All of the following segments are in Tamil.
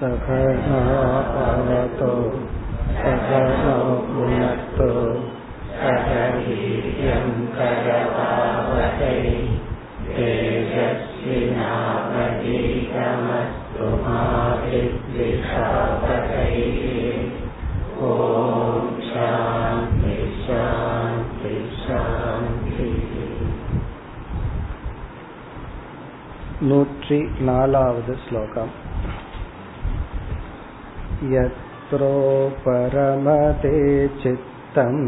सकनावतो सकनो भुनक्तो सह वीर्यङ्करभावकै तेजस्विनावधीतमस्तु मा विद्विषावकैः ॐ शान्ति शान्ति शान्तिः நூற்றி நாலாவது ஸ்லோகம் यत्रो परमते चित्तम्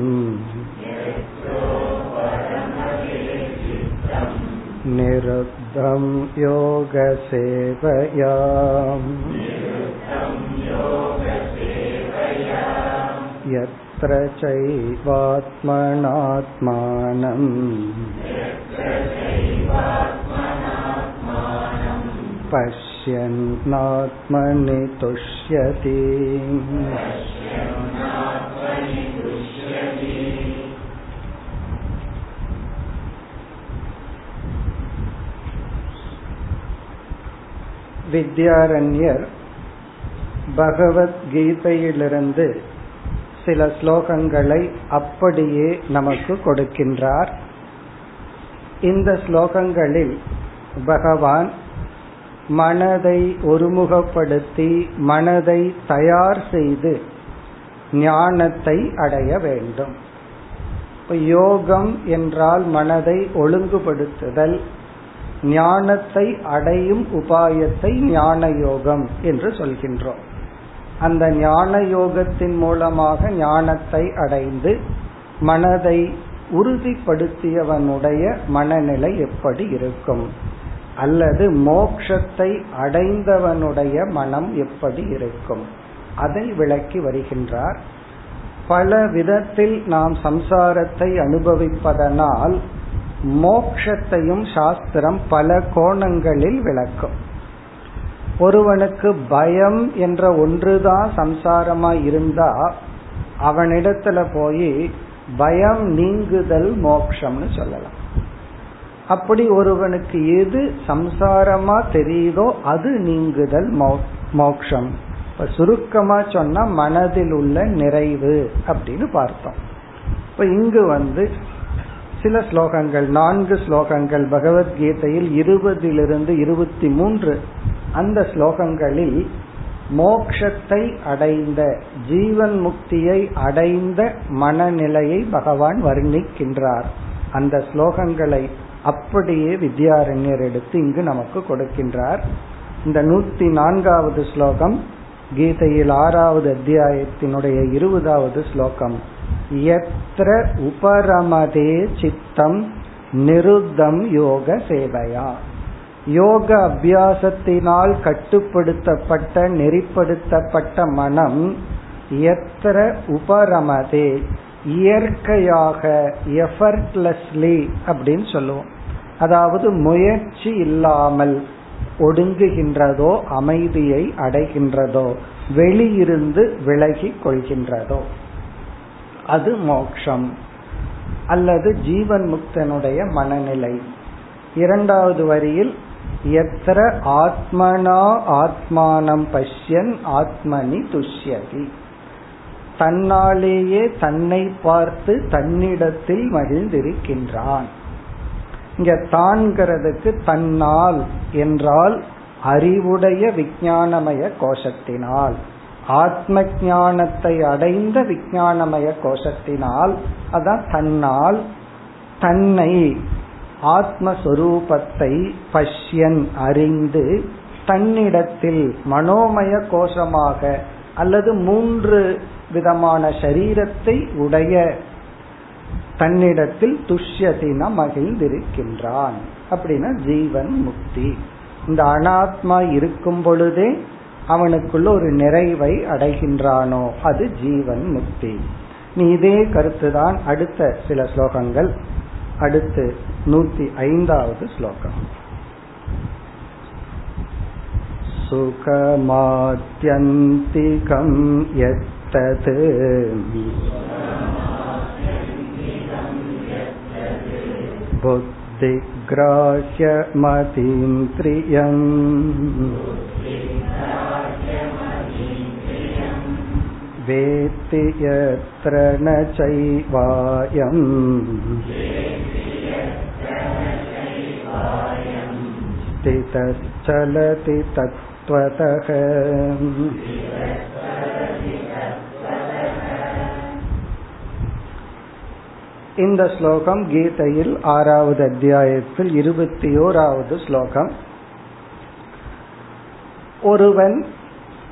निरुद्धं योगसेवया यत्र चैवात्मनात्मानम् पश्यन्नात्मनि तुष्यति வித்யாரண்யர் பகவத்கீதையிலிருந்து சில ஸ்லோகங்களை அப்படியே நமக்கு கொடுக்கின்றார் இந்த ஸ்லோகங்களில் பகவான் மனதை ஒருமுகப்படுத்தி மனதை தயார் செய்து ஞானத்தை அடைய வேண்டும். யோகம் என்றால் மனதை ஒழுங்குபடுத்துதல் ஞானத்தை அடையும் உபாயத்தை ஞான யோகம் என்று சொல்கின்றோம். அந்த ஞான யோகத்தின் மூலமாக ஞானத்தை அடைந்து மனதை உறுதிப்படுத்தியவனுடைய மனநிலை எப்படி இருக்கும்? அல்லது மோக்ஷத்தை அடைந்தவனுடைய மனம் எப்படி இருக்கும்? அதை விளக்கி வருகின்றார். பல விதத்தில் நாம் சம்சாரத்தை அனுபவிப்பதனால் மோக்ஷத்தையும் சாஸ்திரம் பல கோணங்களில் விளக்கும். ஒருவனுக்கு பயம் என்ற ஒன்றுதான் சம்சாரமா இருந்தா அவனிடத்துல போய் பயம் நீங்குதல் மோக்ஷம்னு சொல்லலாம். அப்படி ஒருவனுக்கு எது சம்சாரமா தெரியுதோ அது நீங்குதல் மோக்ஷம். இப்ப சுருக்கமா சொன்னா மனதில் உள்ள நிறைவு அப்படின்னு பார்த்தோம். இப்ப இங்கு வந்து சில ஸ்லோகங்கள் நான்கு ஸ்லோகங்கள் பகவத்கீதையில் இருபதிலிருந்து இருபத்தி மூன்று அந்த ஸ்லோகங்களில் மோக்ஷத்தை அடைந்த ஜீவன் முக்தியை அடைந்த மனநிலையை பகவான் வர்ணிக்கின்றார். அந்த ஸ்லோகங்களை அப்படியே வித்யாரண்யர் எடுத்து இங்கு நமக்கு கொடுக்கின்றார். இந்த நூத்தி நான்காவது ஸ்லோகம் கீதையில் ஆறாவது அத்தியாயத்தினுடைய இருபதாவது ஸ்லோகம். எத்திர உபரமதே சித்தம் நிருத்தம் யோக சேவையா. யோக அபியாசத்தினால் கட்டுப்படுத்தப்பட்ட நெறிப்படுத்தப்பட்ட மனம் எத்திர உபரமதே இயற்கையாக எஃபர்ட்லெஸ்லி அப்படின்னு சொல்லுவோம். அதாவது முயற்சி இல்லாமல் ஒடுங்குகின்றதோ அமைதியை அடைகின்றதோ வெளியிருந்து விலகி கொள்கின்றதோ. அது மோக்ஷம் அல்லது ஜீவன் முக்தனுடைய மனநிலை. இரண்டாவது வரியில் எத்திர ஆத்மனா ஆத்மானம் பஷ்யன் ஆத்மனி துஷ்யதி. தன்னாலேயே தன்னை பார்த்து தன்னிடத்தில் மகிழ்ந்திருக்கின்றான். இங்க தான்கிறதுக்கு தன்னால் என்றால் அறிவுடைய விஞ்ஞானமய கோஷத்தினால். ஆத்ம ஞானத்தை அடைந்த விஞ்ஞானமய கோஷத்தினால் அதான் தன்னால் தன்னை ஆத்மஸ்வரூபத்தை பஷ்யன் அறிந்து தன்னிடத்தில் மனோமய கோஷமாக அல்லது மூன்று விதமான சரீரத்தை உடைய தன்னிடத்தில் துஷ்யத்தின மகிழ்ந்திருக்கின்றான். அப்படின்னா ஜீவன் முக்தி. இந்த அனாத்மா இருக்கும் பொழுதே அவனுக்குள்ள ஒரு நிறைவை அடைகின்றானோ அது ஜீவன் முக்தி. நீ இதே கருத்துதான் அடுத்த சில ஸ்லோகங்கள். அடுத்து நூத்தி ஐந்தாவது ஸ்லோகம். சுகமாத்தியந்திகம் எத் தத் बुद्धिग्राह्यमतीं त्रियम् वेत्ति यत्र न चैवायम् स्थितश्चलति तत्त्वतः இந்த ஸ்லோகம் கீதையில் ஆறாவது அத்தியாயத்தில் இருபத்தி ஓராவது ஸ்லோகம். ஒருவன்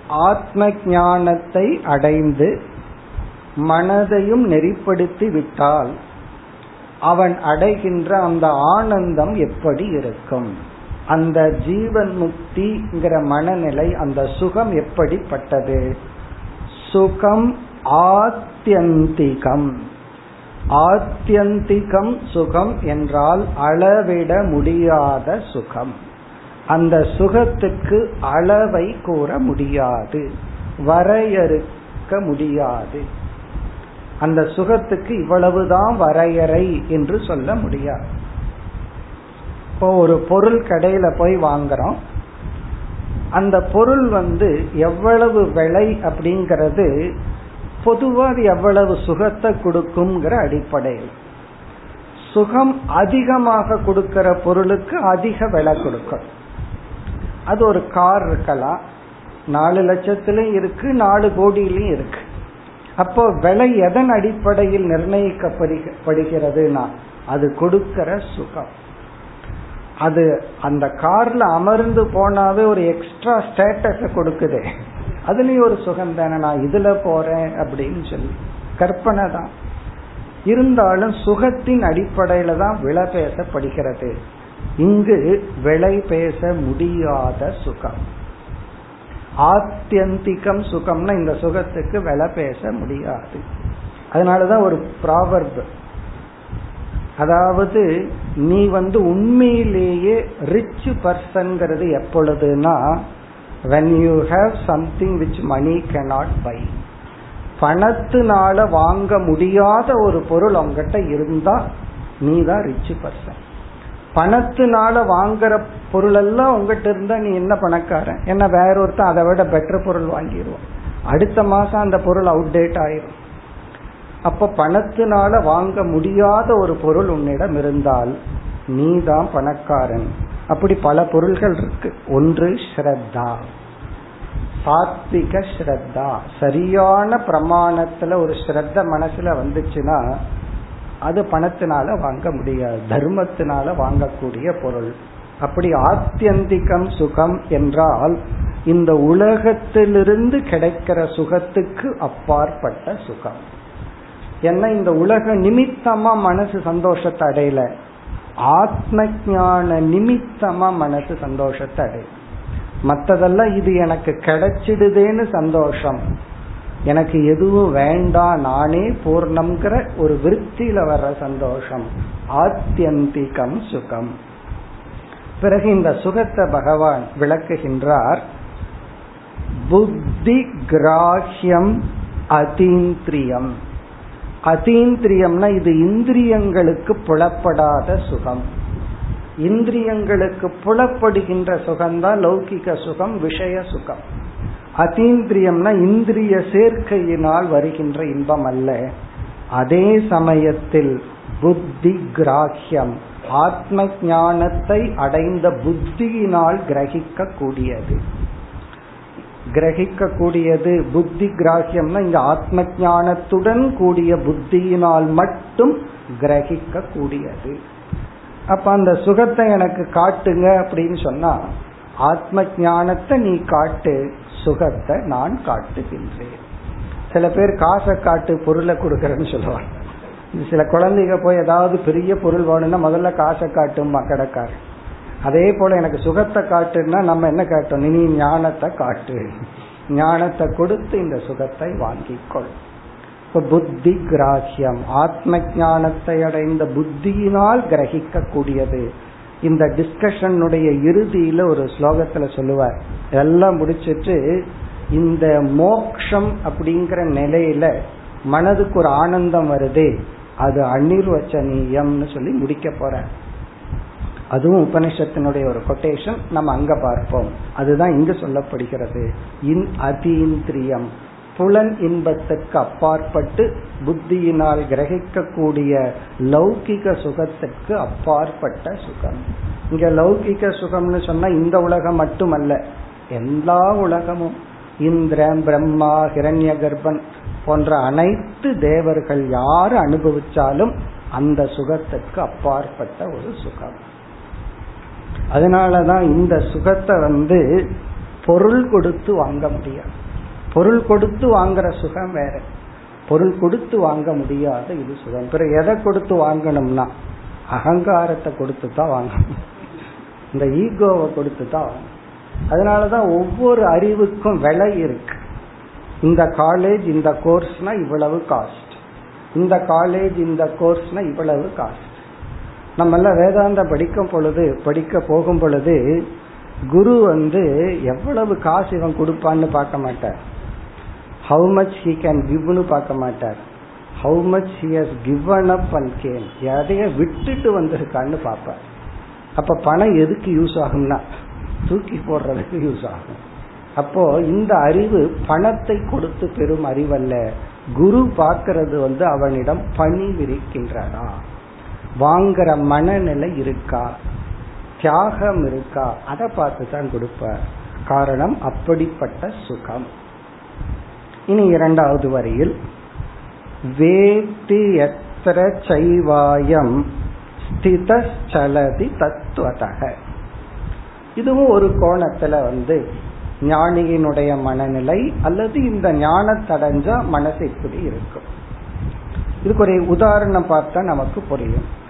ஆத்ம ஞானத்தை அடைந்து மனதையும் நெறிப்படுத்தி விட்டால் அவன் அடைகின்ற அந்த ஆனந்தம் எப்படி இருக்கும்? அந்த ஜீவன் முக்திங்கிற மனநிலை அந்த சுகம் எப்படிப்பட்டது? சுகம் ஆத்தியந்திகம். ஆத்தியந்திகம் சுகம் என்றால் அளவிட முடியாத சுகம். அந்த சுகத்துக்கு அளவை கூற முடியாது வரையறுக்க முடியாது. அந்த சுகத்துக்கு இவ்வளவுதான் வரையறை என்று சொல்ல முடியாது. இப்போ ஒரு பொருள் கடையில போய் வாங்குறோம். அந்த பொருள் வந்து எவ்வளவு விலை அப்படிங்கிறது பொதுவா அது எவ்வளவு சுகத்தை கொடுக்குங்கிற அடிப்படையில். சுகம் அதிகமாக கொடுக்கிற பொருளுக்கு அதிக விலை கொடுக்கும். அது ஒரு கார் இருக்கலாம். நாலு லட்சத்திலும் இருக்கு நாலு கோடியிலும் இருக்கு. அப்போ விலை எதன் அடிப்படையில் நிர்ணயிக்கப்படுகிறதுனா அது கொடுக்கிற சுகம். அது அந்த கார்ல அமர்ந்து போனாவே ஒரு எக்ஸ்ட்ரா ஸ்டேட்டஸ கொடுக்குது. அதுலயும் ஒரு சுகம் தானே நான் இதுல போறேன் அப்படின்னு சொல்லி. கற்பனை தான். இருந்தாலும் சுகத்தின் அடிப்படையில தான் விலை பேசப்படுகிறது. இங்கு விலை பேச முடியாத சுகம். ஆத்தியந்திகம் சுகம்னா இந்த சுகத்துக்கு விலை பேச முடியாது. அதனாலதான் ஒரு ப்ராவர்ப் அதாவது நீ வந்து உண்மையிலேயே ரிச் பர்சன்கிறது எப்பொழுதுனா when you have something which money cannot buy பணத்தினால வாங்க முடியாத ஒரு பொருள் உங்ககிட்ட இருந்தா நீ தான் ரிச் பர்சன் பணத்தினால வாங்குற பொருள் எல்லாம் உங்ககிட்ட இருந்தா நீ என்ன பணக்காரன்? என்ன வேற ஒருத்தன் அதை விட பெட்டர் பொருள் வாங்கிடுவோம் அடுத்த மாசம் அந்த பொருள் அவுடேட் ஆயிரும். அப்ப பணத்தினால வாங்க முடியாத ஒரு பொருள் உன்னிடம் இருந்தால் நீ தான் பணக்காரன். அப்படி பல பொருள்கள் இருக்கு. ஒன்று ஸ்ரத்தா. சாத்விக ஸ்ரத்தா. சரியான பிரமாணத்துல ஒரு ஸ்ரத்த மனசுல வந்துச்சுன்னா அது பணத்தினால வாங்க முடியாது. தர்மத்தினால வாங்கக்கூடிய பொருள். அப்படி ஆத்தியந்திகம் சுகம் என்றால் இந்த உலகத்திலிருந்து கிடைக்கிற சுகத்துக்கு அப்பாற்பட்ட சுகம். ஏன்னா இந்த உலக நிமித்தமா மனசு சந்தோஷத்தை அடையல. ஆத்ம ஞான நிமித்தமா மனசு சந்தோஷத்தை அடையும். மற்றதெல்லாம் இது எனக்கு கிடைச்சிடுதேன்னு சந்தோஷம். எனக்கு எதுவும் வேண்டாம் நானே பூர்ணம்ங்கிற ஒரு விருத்தியில வர்ற சந்தோஷம். ஆத்தியந்திகம் சுகம். பிறகு இந்த சுகத்தை பகவான் விளக்குகின்றார். புத்தி கிராஹ்யம் அதீந்திரியம். அதீந்திரியம்னா இது இந்திரியங்களுக்கு புலப்படாத சுகம். இந்திரியங்களுக்கு புலப்படுகின்ற சுகம்தான் லௌகிக சுகம் விஷய சுகம். அதீந்திரியம்னா இந்திரிய சேர்க்கையினால் வருகின்ற இன்பம் அல்ல. அதே சமயத்தில் புத்தி கிராஹ்யம் ஆத்ம ஞானத்தை அடைந்த புத்தியினால் கிரகிக்க கூடியது கிரகிக்க கூடியது புத்தி கிராகியம்னா இங்க ஆத்ம ஞானத்துடன் கூடிய புத்தியினால் மட்டும் கிரகிக்க கூடியது அப்ப அந்த சுகத்தை எனக்கு காட்டுங்க அப்படின்னு சொன்னா ஆத்ம ஞானத்தை நீ காட்டு சுகத்தை நான் காட்டுகின்றேன். சில பேர் காசை காட்டு பொருளை கொடுக்கறேன்னு சொல்லுவாங்க. சில குழந்தைங்க போய் ஏதாவது பெரிய பொருள் வேணும்னா முதல்ல காசை காட்டும் கடைக்காரன். அதே போல எனக்கு சுகத்தை காட்டுன்னா நம்ம என்ன காட்டும்? நீ ஞானத்தை காட்டு. ஞானத்தை கொடுத்து இந்த சுகத்தை வாங்கிக்கொள். இப்ப புத்தி கிராஹியம். ஆத்ம ஞானத்தை அடைந்த புத்தியினால் கிரகிக்க கூடியது இந்த டிஸ்கஷனுடைய இறுதியில ஒரு ஸ்லோகத்துல சொல்லுவார். எல்லாம் முடிச்சிட்டு இந்த மோக்ஷம் அப்படிங்கிற நிலையில மனதுக்கு ஒரு ஆனந்தம் வருதே. அது அந்நிர்வச்சனீயம்னு சொல்லி முடிக்க போற அதுவும் உபனிஷத்தினுடைய ஒரு கொட்டேஷன் நம்ம அங்க பார்ப்போம். அதுதான் இங்கு சொல்லப்படுகிறது. இன் அதீந்திரியம். புலன் இன்பத்துக்கு அப்பாற்பட்டு புத்தியினால் கிரகிக்கக்கூடிய லௌகிக சுகத்துக்கு அப்பாற்பட்ட சுகம். இங்க லௌகிக சுகம்னு சொன்னா இந்த உலகம் மட்டுமல்ல. எல்லா உலகமும். இந்திரன் பிரம்மா ஹிரண்ய கர்ப்பன் போன்ற அனைத்து தேவர்கள் யார் அனுபவிச்சாலும் அந்த சுகத்துக்கு அப்பாற்பட்ட ஒரு சுகம். அதனாலதான் இந்த சுகத்தை வந்து பொருள் கொடுத்து வாங்க முடியாது. பொருள் கொடுத்து வாங்குற சுகம் வேற. பொருள் கொடுத்து வாங்க முடியாத இது சுகம். பிறகு எதை கொடுத்து வாங்கணும்னா அகங்காரத்தை கொடுத்து தான் வாங்கணும் இந்த ஈகோவை கொடுத்து தான் வாங்கணும் அதனாலதான் ஒவ்வொரு அறிவுக்கும் விலை இருக்கு. இந்த காலேஜ் இந்த கோர்ஸ்னா இவ்வளவு காஸ்ட் இந்த காலேஜ் இந்த கோர்ஸ்னா இவ்வளவு காஸ்ட் நம்ம எல்லாம் வேதாந்த படிக்கும் பொழுது படிக்க போகும் பொழுது குரு வந்து எவ்வளவு காசு இவன் கொடுப்பான்னு பார்க்க மாட்டார். ஹவு மச் ஹி கேன் கிவ்னு பார்க்க மாட்டார். How much he has given up and can எதைய விட்டுட்டு வந்திருக்கான்னு பார்ப்பார். அப்ப பணம் எதுக்கு யூஸ் ஆகும்னா? தூக்கி போடுறதுக்கு யூஸ் ஆகும். அப்போ இந்த அறிவு பணத்தை கொடுத்து பெறும் அறிவல்ல. குரு பார்க்கறது வந்து அவனிடம் பணி விரிக்கின்றனா? வாங்குற மனநிலை இருக்கா? தியாகம் இருக்கா? அதை பார்த்து தான் கொடுப்பார். காரணம் அப்படிப்பட்ட சுகம். இனி இரண்டாவது வரியில் வேத்தி எத்திர சைவாயம் ஸ்திதலதி தத்துவதக இதுவும் ஒரு கோணத்துல வந்து ஞானியினுடைய மனநிலை அல்லது இந்த ஞானத்தடைஞ்சா மனசு இப்படி இருக்கும். இதுக்கு ஒரு உதாரணம் பார்த்தா நமக்கு புரியும்.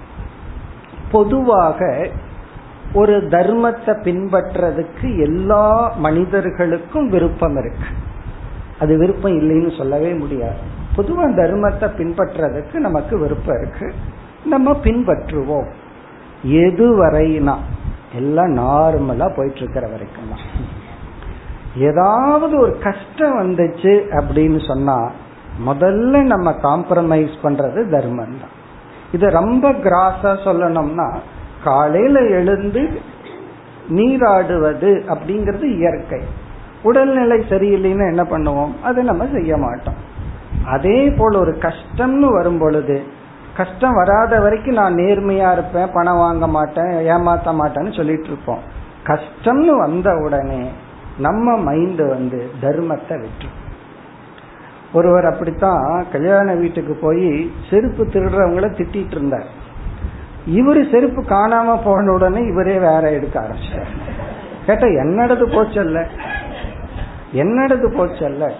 பொதுவாக ஒரு தர்மத்தை பின்பற்றதுக்கு எல்லா மனிதர்களுக்கும் விருப்பம் இருக்கு. அது விருப்பம் இல்லைன்னு சொல்லவே முடியாது. பொதுவாக தர்மத்தை பின்பற்றதுக்கு நமக்கு விருப்பம் இருக்கு. நம்ம பின்பற்றுவோம். எது வரைனா எல்லாம் நார்மலா போயிட்டு இருக்கிற வரைக்கும் தான். ஏதாவது ஒரு கஷ்டம் வந்துச்சு அப்படின்னு சொன்னா முதல்ல நம்ம காம்ப்ரமைஸ் பண்றது தர்மம் தான் இது ரொம்ப கிராஸா சொல்லணும்னா காலையில எழுந்து நீராடுவது அப்படிங்கிறது இயற்கை. உடல்நிலை சரியில்லைன்னா என்ன பண்ணுவோம்? அதை நம்ம செய்ய மாட்டோம். அதே போல ஒரு கஷ்டம்னு வரும் பொழுது கஷ்டம் வராத வரைக்கும் நான் நேர்மையா இருப்பேன் பணம் வாங்க மாட்டேன் ஏமாத்த மாட்டேன்னு சொல்லிட்டு இருப்போம். கஷ்டம்னு வந்த உடனே நம்ம மைண்ட் வந்து தர்மத்தை விட்டுரும். ஒருவர் அப்படித்தான் கல்யாண வீட்டுக்கு போய் செருப்பு திருடுறவங்கள திட்டிட்டு இருந்தார். இவரு செருப்பு காணாம போன உடனே இவரே வேற எடுக்க ஆரம்பிச்சார். கேட்ட என்னடது போச்சல்ல? என்னடது போச்சல்ல?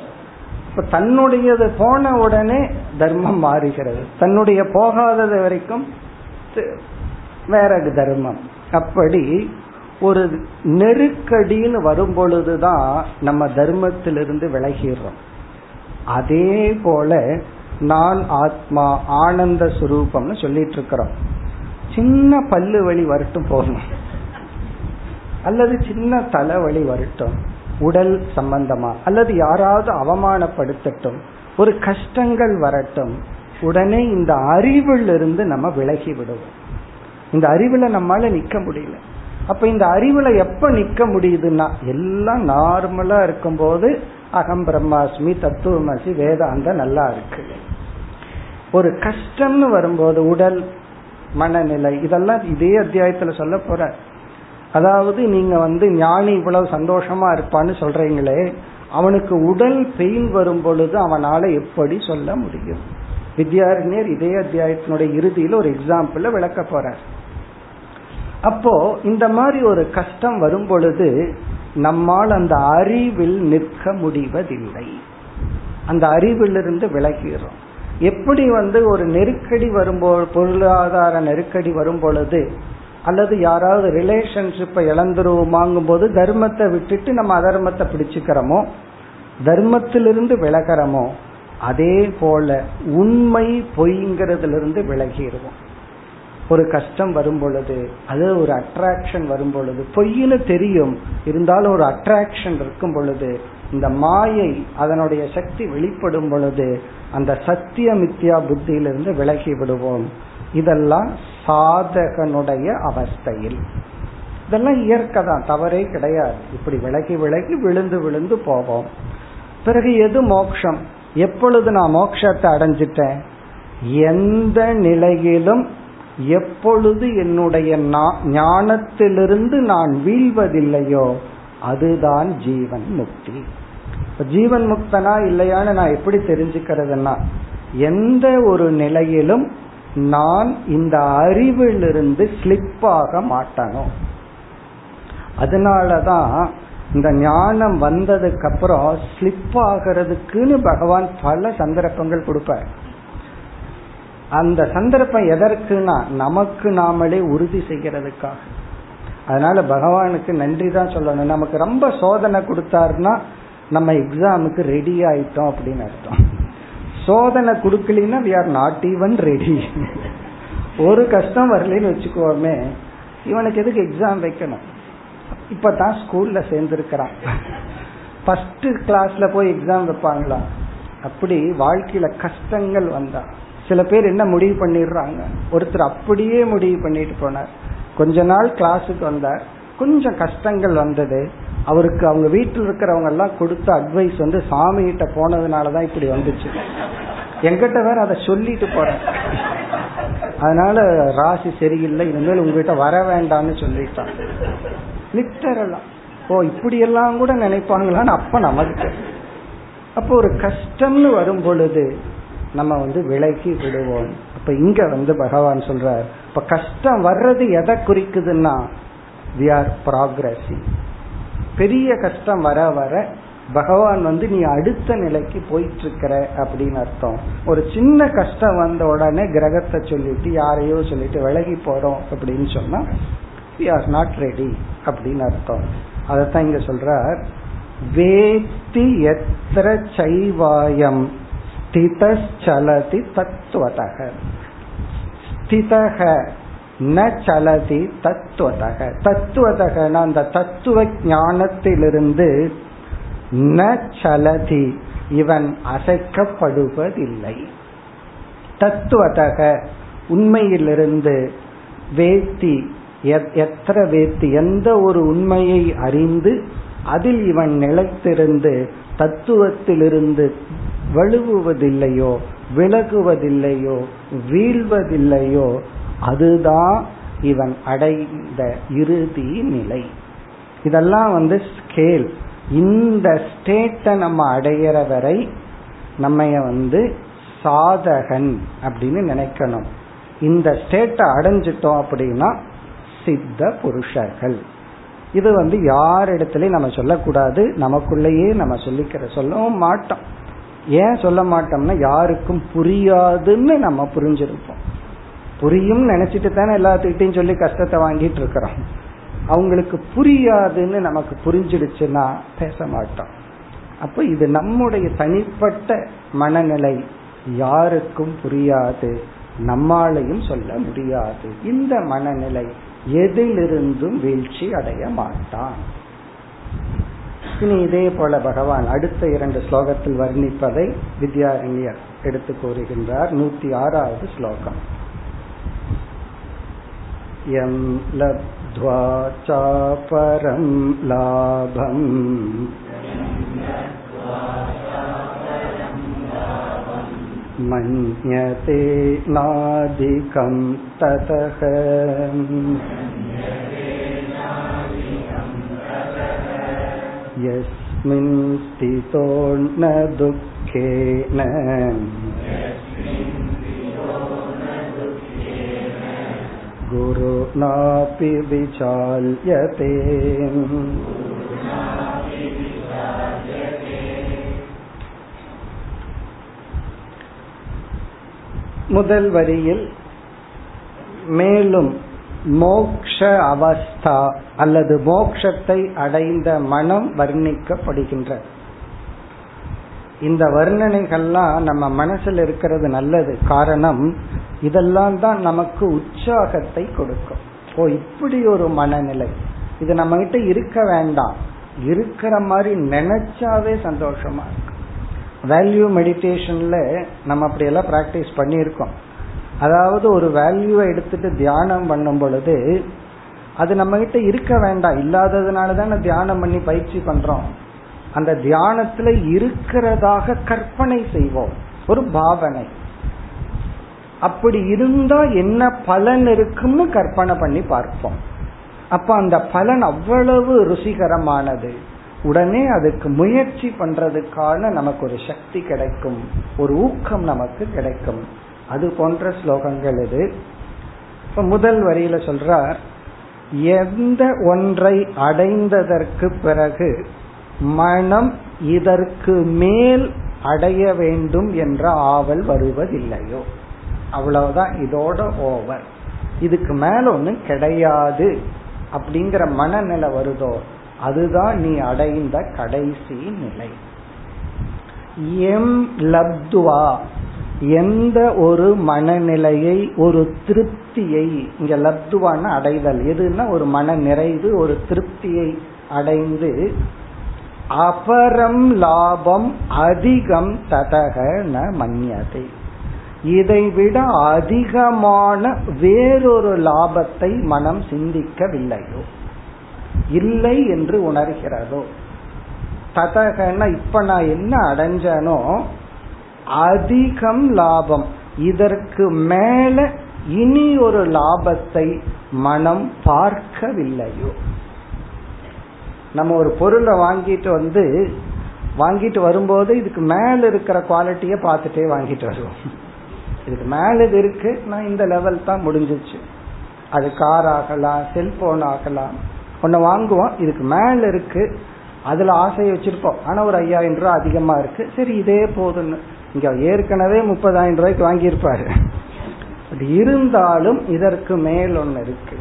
இப்ப தன்னுடையது போன உடனே தர்மம் மாறுகிறது. தன்னுடைய போகாதது வரைக்கும் வேற தர்மம். அப்படி ஒரு நெருக்கடின்னு வரும் பொழுதுதான் நம்ம தர்மத்திலிருந்து விலகிடுறோம். அதே போல நான் ஆத்மா ஆனந்த சுரூபம்னு சொல்லிட்டு இருக்கிறோம் சின்ன பல்லு வலி வரட்டும் போகணும் அல்லது சின்ன தலைவலி வரட்டும். உடல் சம்பந்தமா அல்லது யாராவது அவமானப்படுத்தட்டும். ஒரு கஷ்டங்கள் வரட்டும். உடனே இந்த அறிவில் இருந்து நம்ம விலகி விடுவோம். இந்த அறிவுல நம்மால நிக்க முடியல. அப்ப இந்த அறிவுல எப்ப நிக்க முடியுதுன்னா எல்லாம் நார்மலா இருக்கும்போது அகம் பிரம்மாஸ்மி தத்துவமசி வேதாந்தம் நல்லா இருக்கு. ஒரு கஷ்டம்னு வரும்போது உடல் மனநிலை இதெல்லாம் இதே அத்தியாயத்துல சொல்ல போற. அதாவது நீங்க வந்து ஞானி இவ்வளவு சந்தோஷமா இருப்பான்னு சொல்றீங்களே அவனுக்கு உடல் பெயின் வரும் பொழுது அவனால எப்படி சொல்ல முடியும்? வித்யாரண்யர் இதே அத்தியாயத்தினுடைய இறுதியில் ஒரு எக்ஸாம்பிள் விளக்க போறார். அப்போ இந்த மாதிரி ஒரு கஷ்டம் வரும் பொழுது நம்மால் அந்த அறிவில் நிற்க முடிவதில்லை. அந்த அறிவிலிருந்து விலகிறோம் எப்படி வந்து ஒரு நெருக்கடி வரும்போ பொருளாதார நெருக்கடி வரும் பொழுது அல்லது யாராவது ரிலேஷன்ஷிப்பை இழந்துருவோமாங்கும் போது தர்மத்தை விட்டுட்டு நம்ம அதர்மத்தை பிடிச்சுக்கிறோமோ தர்மத்திலிருந்து விலகிறோமோ அதே போல உண்மை பொய்ங்கிறதுல இருந்து விலகிடுவோம். ஒரு கஷ்டம் வரும் பொழுது அது ஒரு அட்ராக்ஷன் வரும் பொழுது பொய்னு தெரியும் இருந்தாலும் ஒரு அட்ராக்ஷன் இருக்கும் பொழுது இந்த மாயை அதனுடைய சக்தி வெளிப்படும் பொழுது அந்த சத்திய மித்யா புத்தியிலிருந்து விலகி விடுவோம். இதெல்லாம் சாதகனுடைய அவஸ்தையில். இதெல்லாம் இயற்கை தான் தவறே கிடையாது. இப்படி விலகி விலகி விழுந்து விழுந்து போவோம். பிறகு எது மோக்ஷம்? எப்பொழுது நான் மோக்ஷத்தை அடைஞ்சிட்டேன்? எந்த நிலையிலும் எப்பொழுது என்னுடைய ஞானத்திலிருந்து நான் வீழ்வதில்லையோ அதுதான் ஜீவன் முக்தி. ஜீவன் முக்தனா இல்லையான்னு நான் எப்படி தெரிஞ்சுக்கிறதுனா எந்த ஒரு நிலையிலும் நான் இந்த அறிவிலிருந்து ஸ்லிப் ஆக மாட்டனோ. அதனாலதான் இந்த ஞானம் வந்ததுக்கு அப்புறம் ஸ்லிப் ஆகிறதுக்குன்னு பகவான் பல சந்தர்ப்பங்கள் கொடுப்பார். அந்த சந்தர்ப்பம் எதற்குனா நமக்கு நாமளே உறுதி செய்கிறதுக்காக. அதனால பகவானுக்கு நன்றி தான் சொல்லணும். நமக்கு ரொம்ப சோதனை கொடுத்தாருன்னா நம்ம எக்ஸாமுக்கு ரெடி ஆயிட்டோம் அப்படின்னு அர்த்தம். சோதனை கொடுக்கலன்னா we are not even ready ஒரு கஷ்டம் வரலன்னு வச்சுக்கோமே இவனுக்கு எதுக்கு எக்ஸாம் வைக்கணும்? இப்பதான் ஸ்கூல்ல சேர்ந்திருக்கிறான். ஃபர்ஸ்ட் கிளாஸ்ல போய் எக்ஸாம் வைப்பாங்களா அப்படி வாழ்க்கையில கஷ்டங்கள் வந்தா. சில பேர் என்ன முடிவு பண்ணிடுறாங்க? ஒருத்தர் அப்படியே முடிவு பண்ணிட்டு போனார். கொஞ்ச நாள் கிளாஸுக்கு வந்தார். கொஞ்சம் கஷ்டங்கள் வந்தது. அவருக்கு அவங்க வீட்டில் இருக்கிறவங்க எல்லாம் கொடுத்த அட்வைஸ் வந்து சாமி கிட்ட போனதுனாலதான் இப்படி வந்துச்சு. எங்கிட்ட வேற அதை சொல்லிட்டு போறேன். அதனால ராசி சரியில்லை இனிமேல் உங்ககிட்ட வர வேண்டாம்னு சொல்லிட்டான். நித்தரெல்லாம் ஓ இப்படி எல்லாம் கூட நினைப்பாங்களான்னு அப்ப நமக்கு. அப்போ ஒரு கஷ்டம்னு வரும் பொழுது நம்ம வந்து விலகி விடுவோம். அப்ப இங்க வந்து பகவான் சொல்றார் இப்ப கஷ்டம் வர்றது எதை குறிக்குதுன்னா வி ஆர் ப்ராக்ரஸிங் பெரிய கஷ்டம் வர வர பகவான் வந்து நீ அடுத்த நிலைக்கு போயிட்டு இருக்கிற அப்படின்னு அர்த்தம். ஒரு சின்ன கஷ்டம் வந்த உடனே கிரகத்தை சொல்லிட்டு யாரையோ சொல்லிட்டு விலகி போறோம் அப்படின்னு சொன்னா வி ஆர் நாட் ரெடி அப்படின்னு அர்த்தம். அதத்தான் இங்க சொல்றார். வேத்தி எத்திர சைவாயம். ஸ்திதலதி தத்துவதக ஸ்திதக ந சலதி தத்துவதக தத்துவதகன அந்த தத்துவ ஞானத்திலிருந்து ந சலதி இவன் அசைக்கப்படுவதில்லை. தத்துவதக உண்மையிலிருந்து வேத்தி எத்திர வேத்தி எந்த ஒரு உண்மையை அறிந்து அதில் இவன் நிலைத்திருந்து தத்துவத்திலிருந்து வலுவுவதில்லையோ விலகுவதில்லையோ வீழ்வதில்லையோ அதுதான் இவன் அடைந்த இறுதி நிலை. இதெல்லாம் வந்து ஸ்கேல் இந்த ஸ்டேட்டை நம்ம அடையிற வரை நம்ம வந்து சாதகன் அப்படின்னு நினைக்கணும். இந்த ஸ்டேட்டை அடைஞ்சிட்டோம் அப்படின்னா சித்த புருஷர்கள். இது வந்து யார் இடத்துலயும் நம்ம சொல்லக்கூடாது. நமக்குள்ளேயே நம்ம சொல்லிக்கிற சொல்லவும் மாட்டோம். ஏன் சொல்ல மாட்டோம்னா யாருக்கும் புரியாதுன்னு நம்ம புரிஞ்சிருப்போம். புரியும் நினைச்சிட்டு தானே எல்லாத்துக்கிட்டையும் சொல்லி கஷ்டத்தை வாங்கிட்டு இருக்கிறோம். அவங்களுக்கு புரியாதுன்னு நமக்கு புரிஞ்சிடுச்சுன்னா பேச மாட்டோம். அப்ப இது நம்முடைய தனிப்பட்ட மனநிலை. யாருக்கும் புரியாது நம்மாலையும் சொல்ல முடியாது. இந்த மனநிலை எதிலிருந்தும் வீழ்ச்சி அடைய மாட்டான். இனி இதே போல பகவான் அடுத்த இரண்டு ஸ்லோகத்தில் வர்ணிப்பதை வித்யாரண்யர் எடுத்து கூறுகின்றார் நூத்தி ஆறாவது ஸ்லோகம் यं लब्ध्वा चापरं लाभम् मन्यते नाधिकं ततः यस्मिन् स्थितो न दुःखेन गुरुनापि विचाल्यते முதல் வரியில் மேலும் மோக்ஷ அவஸ்தா அல்லது மோக்ஷத்தை அடைந்த மனம் வர்ணிக்கப்படுகின்ற. இந்த வர்ணனைகள்லாம் நம்ம மனசில் இருக்கிறது நல்லது. காரணம் இதெல்லாம் தான் நமக்கு உற்சாகத்தை கொடுக்கும். ஓ இப்படி ஒரு மனநிலை. இது நம்ம கிட்ட இருக்க வேண்டாம். இருக்கிற மாதிரி நினைச்சாவே சந்தோஷமா இருக்கும். வேல்யூ மெடிடேஷன்ல நம்ம அப்படி எல்லாம் பிராக்டிஸ் பண்ணியிருக்கோம். அதாவது ஒரு வேல்யூவை எடுத்துட்டு தியானம் பண்ணும் பொழுது அது நம்ம கிட்ட இருக்க வேண்டாம். இல்லாததுனால தானே தியானம் பண்ணி பயிற்சி பண்றோம். அந்த தியானத்துல இருக்கிறதாக கற்பனை செய்வோம். ஒரு பாவனை. அப்படி இருந்தா என்ன பலன் இருக்கும்னு கற்பனை பண்ணி பார்ப்போம். அப்ப அந்த பலன் அவ்வளவு ருசிகரமானது. உடனே அதுக்கு முயற்சி பண்றதுக்கான நமக்கு ஒரு சக்தி கிடைக்கும். ஒரு ஊக்கம் நமக்கு கிடைக்கும். அது போன்ற ஸ்லோகங்கள் இது. இப்ப முதல் வரியில சொல்றார் எந்த ஒன்றை அடைந்ததற்கு பிறகு மனம் இதற்கு மேல் அடைய வேண்டும் என்ற ஆவல் வருவதில்லையோ? அவ்வளவுதான் இதோட ஓவர். இதுக்கு மேல ஒன்னும் கிடையாது அப்படிங்கிற மனநிலை வருதோ அதுதான் நீ அடைந்த கடைசி நிலை. எம் லப்துவா எந்த ஒரு மனநிலையை ஒரு திருப்தியை இங்க லப்துவான அடைதல் எதுன்னா ஒரு மன நிறைவு ஒரு திருப்தியை அடைந்து அபரம் லாபம் அதிகம் ததக ந மன்யதை. இதை விட அதிகமான வேறொரு லாபத்தை மனம் சிந்திக்கவில்லையோ? இல்லை என்று உணர்கிறதோ? ததகன்னா இப்ப நான் என்ன அடைஞ்சனோ அதிகம் லாபம். இதற்கு மேல இனி ஒரு லாபத்தை மனம் பார்க்கவில்லையோ? நம்ம ஒரு பொருளை வாங்கிட்டு வந்து வாங்கிட்டு வரும்போது இதுக்கு மேல இருக்கிற குவாலிட்டிய பார்த்துட்டே வாங்கிட்டு வருவோம். இதுக்கு மேல இது இருக்கு நான் இந்த லெவல் தான் முடிஞ்சிச்சு. அது கார் ஆகலாம் செல்போன் ஆகலாம். ஒன்னு வாங்குவோம் இதுக்கு மேல இருக்கு. அதுல ஆசையை வச்சிருப்போம். ஆனா ஒரு ஐயாயிரம் ரூபாய் அதிகமா இருக்கு. சரி இதே போதுன்னு இங்க ஏற்கனவே முப்பதாயிரம் ரூபாய்க்கு வாங்கியிருப்பாரு. அது இருந்தாலும் இதற்கு மேல் ஒன்று இருக்கு.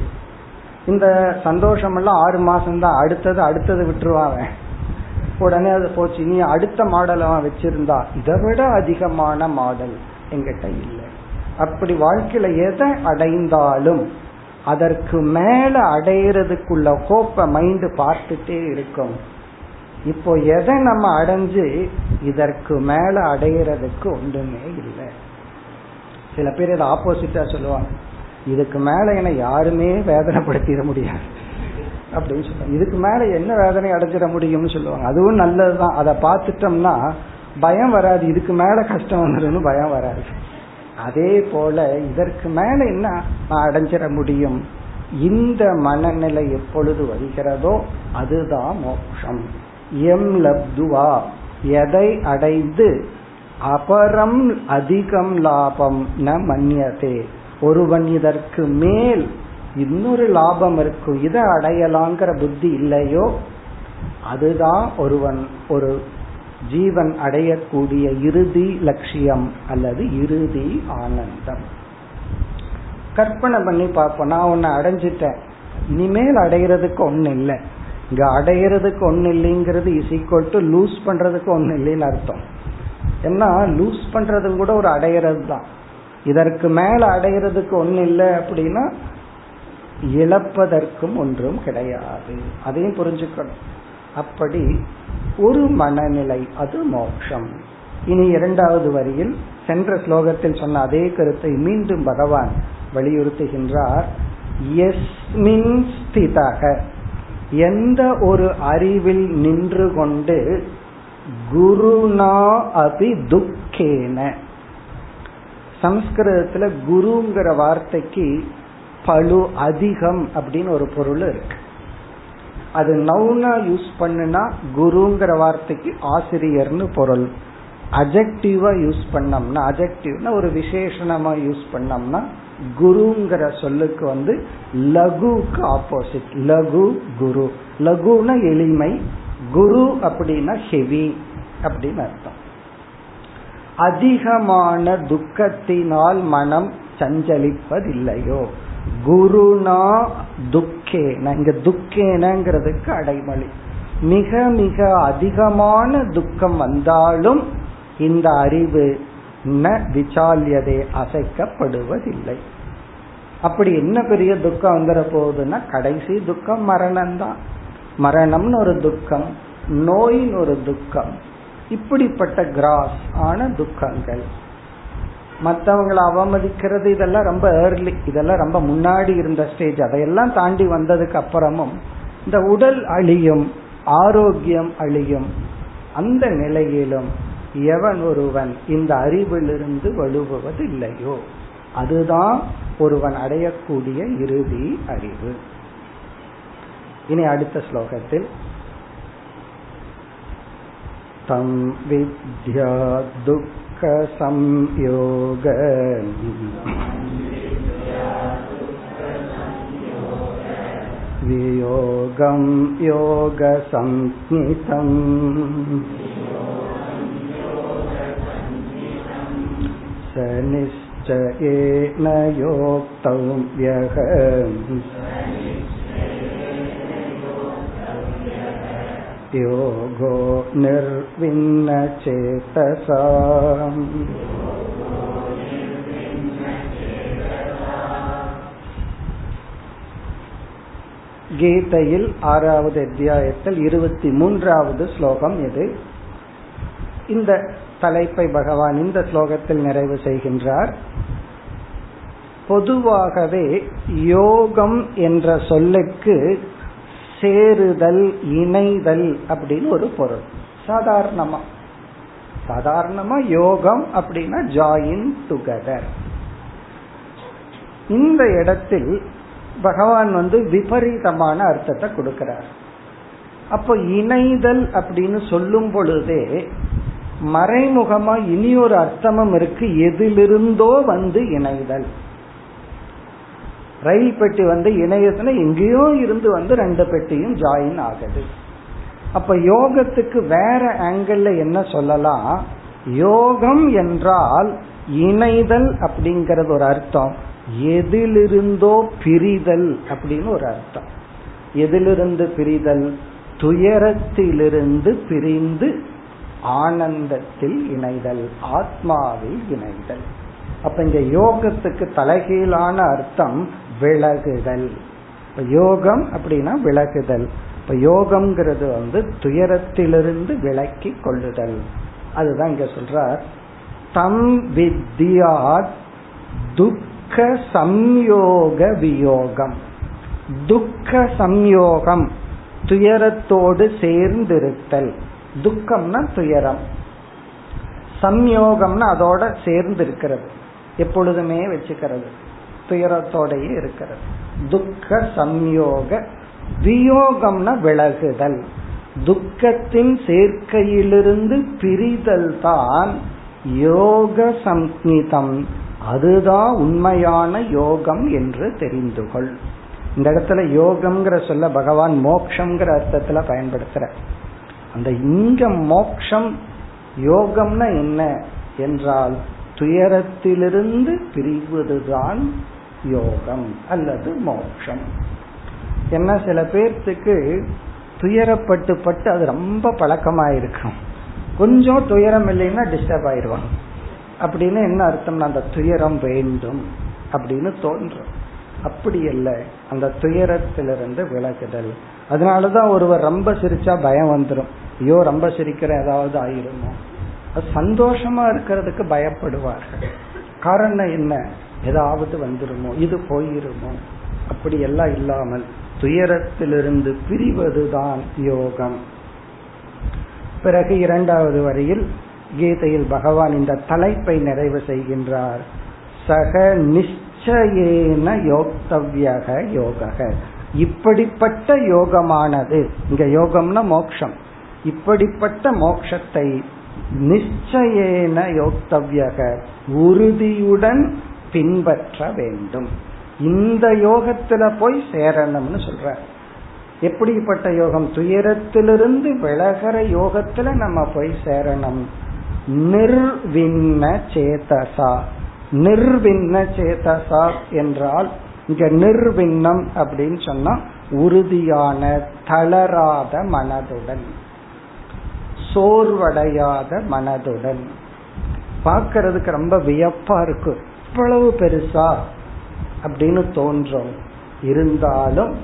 இந்த சந்தோஷம் எல்லாம் ஆறு மாசம் தான் அடுத்தது அடுத்தது விட்டுருவாங்க உடனே அது போச்சு. நீ அடுத்த மாடல் அவன் வச்சிருந்தா இதை விட அதிகமான மாடல் எங்கிட்ட இல்லை. அப்படி வாழ்க்கையில எதை அடைந்தாலும் அதற்கு மேல அடையிறதுக்குள்ள கோப்ப மைண்ட் பார்த்துட்டே இருக்கும். இப்போ எதை நம்ம அடைஞ்சு இதற்கு மேல அடையிறதுக்கு ஒன்றுமே இல்லை. சில பேர் இதை ஆப்போசிட்டா சொல்லுவாங்க. இதுக்கு மேல என்ன யாருமே வேதனைப்படுத்திட முடியாது. அப்படின்னு சொல்லுவாங்க. இதுக்கு மேல என்ன வேதனை அடைஞ்சிட முடியும்னு சொல்லுவாங்க. அதுவும் நல்லதுதான். அதை பார்த்துட்டோம்னா பயம் வராது. இதுக்கு மேல கஷ்டம் வந்துடும் பயம் வராது. அதே போல இதற்கு மேல என்ன நான் அடைஞ்சிட முடியும்? இந்த மனநிலை எப்பொழுது வருகிறதோ அதுதான் மோட்சம். எம் லப்துவா. எதை அடைந்து அபரம் அதிகம் லாபம் ந மன்யதே. ஒருவன் இதற்கு மேல் இன்னொரு லாபம் இருக்கும் இதை அடையலாங்கிற புத்தி இல்லையோ? அதுதான் ஒருவன் ஒரு ஜீவன் அடையக்கூடிய இறுதி லட்சியம் அல்லது இறுதி ஆனந்தம். கற்பனை பண்ணி பார்ப்போம். நான் உன்னை அடைஞ்சிட்டேன். இனிமேல் அடைகிறதுக்கு ஒன்றும் இல்லை. இங்க அடையிறதுக்கு ஒன்னு இல்லைங்கிறது இஸ் ஈக்குவல் டு லூஸ் பண்றதுக்கு ஒன்னு இல்லைன்னு அர்த்தம். ஏன்னா லூஸ் பண்றதும் கூட ஒரு அடையிறது தான் இதற்கு மேல அடையிறதுக்கு ஒன்னு இல்லை அப்படின்னா இழப்பதற்கும் ஒன்றும் கிடையாது. அதையும் புரிஞ்சுக்கணும். அப்படி ஒரு மனநிலை அது மோட்சம். இனி இரண்டாவது வரியில் சென்ற ஸ்லோகத்தில் சொன்ன அதே கருத்தை மீண்டும் பகவான் வலியுறுத்துகின்றார். எஸ்மின் ஸ்திதக. எந்த ஒரு அறிவில் நின்று கொண்டு குருனா அபி துக்கேன. சம்ஸ்கிருதத்துல குருங்கிற வார்த்தைக்கு பழு அதிகம் அப்படின்னு ஒரு பொருள் இருக்கு. அது நவுனா யூஸ் பண்ணுனா குருங்கிற வார்த்தைக்கு ஆசிரியர்னு பொருள். அஜெக்டிவா யூஸ் பண்ணோம்னா அஜெக்டிவ்னா ஒரு விசேஷணமா யூஸ் பண்ணோம்னா குருங்கிற சொல்லுக்கு வந்து லகுக்கு ஆப்போசிட் லகு குரு. லகுனா எளிமை. குரு அப்படின்னா ஹெவி அப்படின்னு அர்த்தம். அதிகமான துக்கத்தினால் மனம் சஞ்சலிப்பதில்லையோ. குருனா துக்கேன. இங்க துக்கேனங்கிறதுக்கு அடைமொழி. மிக மிக அதிகமான துக்கம் வந்தாலும் இந்த அறிவு ந விசால்யதே அசைக்கப்படுவதில்லை. அப்படி என்ன பெரிய துக்கம் வந்துட போகுதுன்னா கடைசி துக்கம் மரணம் தான் மரணம்னு ஒரு துக்கம் நோயின் ஒரு துக்கம் இப்படிப்பட்ட கிராஸ் ஆன துக்கங்கள். மற்றவங்களை அவமதிக்கிறது இதெல்லாம் ரொம்ப ஏர்லி இதெல்லாம் ரொம்ப முன்னாடி இருந்த ஸ்டேஜ் அதையெல்லாம் தாண்டி வந்ததுக்கு அப்புறமும் இந்த உடல் அழியும் ஆரோக்கியம் அழியும் அந்த நிலையிலும் எவன் ஒருவன் இந்த அறிவிலிருந்து வலுவது இல்லையோ அதுதான் ஒருவன் அடையக்கூடிய இறுதி அறிவு. இனி அடுத்த ஸ்லோகத்தில் தம் வித்யா துக்க சம்யோக வியோகம் யோக சம்நிதம் स निश्चयेन योक्तव्यः योगो निर्विन्नचेतसा கீதையில் ஆறாவது அத்தியாயத்தில் இருபத்தி மூன்றாவது ஸ்லோகம் இது இந்த தலைப்பை பகவான் இந்த ஸ்லோகத்தில் நிறைவு செய்கின்றார். பொதுவாகவே யோகம் என்ற சொல்லுக்கு சேருதல் இணைதல் அப்படின்னு ஒரு பொருள். சாதாரணமா. சாதாரணமா யோகம் அப்படின்னா ஜாயின் டுகெதர் இந்த இடத்தில் பகவான் வந்து விபரீதமான அர்த்தத்தை கொடுக்கிறார். அப்போ இணைதல் அப்படின்னு சொல்லும் பொழுதே மறைமுகமா இனி ஒரு அர்த்தமும் இருக்கு. எதிலிருந்தோ வந்து இணைதல். ரயில் பெட்டி வந்து இணையத்துல எங்கேயோ இருந்து வந்து ரெண்டு பெட்டியும் ஜாயின் ஆகுது. அப்ப யோகத்துக்கு வேற ஆங்கிள் என்ன சொல்லலாம்? யோகம் என்றால் இணைதல் அப்படிங்கறது ஒரு அர்த்தம். எதிலிருந்தோ பிரிதல் அப்படின்னு ஒரு அர்த்தம். எதிலிருந்து பிரிதல்? துயரத்திலிருந்து பிரிந்து ஆனந்தத்தில் இணைதல் ஆத்மாவில் இணைதல். அப்ப இங்க யோகத்துக்கு தலைகீழான அர்த்தம் விலகுதல். இப்ப யோகம் அப்படின்னா விலகுதல். இப்ப யோகம்ங்கிறது வந்து துயரத்திலிருந்து விலக்கி கொள்ளுதல். அதுதான் இங்க சொல்றார். தம் வித்யாத் துக்க சம்யோக வியோகம். துக்க சம்யோகம் துயரத்தோடு சேர்ந்திருத்தல். துக்கம்னா துயரம். சம்யோகம்னா அதோட சேர்ந்து இருக்கிறது எப்பொழுதுமே வச்சுக்கிறது. துயரத்தோடையே இருக்கிறது. துக்க சம்யோக வியோகம்னா விலகுதல். துக்கத்தின் சேர்க்கையிலிருந்து பிரிதல் தான் யோக சம்ஹிதம் அதுதான் உண்மையான யோகம் என்று தெரிந்து கொள். இந்த இடத்துல யோகம்ங்கிற சொல்ல பகவான் மோக்ஷங்கிற அர்த்தத்துல பயன்படுத்துற அந்த இங்க மோக்ஷம் யோகம்னா என்ன என்றால் துயரத்திலிருந்து பிரிவதுதான் யோகம் அல்லது மோக்ஷம். என்ன சில பேர்த்துக்கு துயரப்பட்டு பட்டு அது ரொம்ப பழக்கமாயிருக்கும். கொஞ்சம் துயரம் இல்லைன்னா டிஸ்டர்ப் ஆயிடுவாங்க அப்படின்னு என்ன அர்த்தம்னா அந்த துயரம் வேண்டும் அப்படின்னு தோன்றும். அப்படி இல்லை அந்த துயரத்திலிருந்து விலகுதல். அதனாலதான் ஒருவர் ரொம்ப சிரிச்சா பயம் வந்துடும் ஐயோ ரொம்ப சிரிக்கிற ஏதாவது ஆயிருமோ? சந்தோஷமா இருக்கிறதுக்கு பயப்படுவார்கள். காரணம் என்ன? ஏதாவது வந்துருமோ? இது போயிருமோ? அப்படி எல்லாம் இல்லாமல் துயரத்திலிருந்து பிரிவதுதான் யோகம். பிறகு இரண்டாவது வரியில் கீதையில் பகவான் இந்த தலைப்பை நிறைவு செய்கின்றார். சக நிச்சயேன யோக்தவ்யக யோக இப்படிப்பட்ட யோகமானது. இங்க யோகம்னா மோக்ஷம். இப்படிப்பட்ட மோக்ஷத்தை நிச்சயேன யோக்தவ்யக உறுதியுடன் பின்பற்ற வேண்டும். இந்த யோகத்துல போய் சேரணும்னு சொல்ற. எப்படிப்பட்ட யோகம்? துயரத்திலிருந்து விலகிற யோகத்துல நம்ம போய் சேரணும். நிர்வின்ன சேதசா. நிர்வின்ன சேதசா என்றால் இங்க நிர்விண்ணம் அப்படின்னு சொன்னா உறுதியான தளராத மனதுடன். சோர்வடையாத மனதுடன். பார்க்கறதுக்கு ரொம்ப வியப்பா இருக்கு. இவ்வளவு பெருசா அப்படின்னு தோன்றும். இருந்தாலும்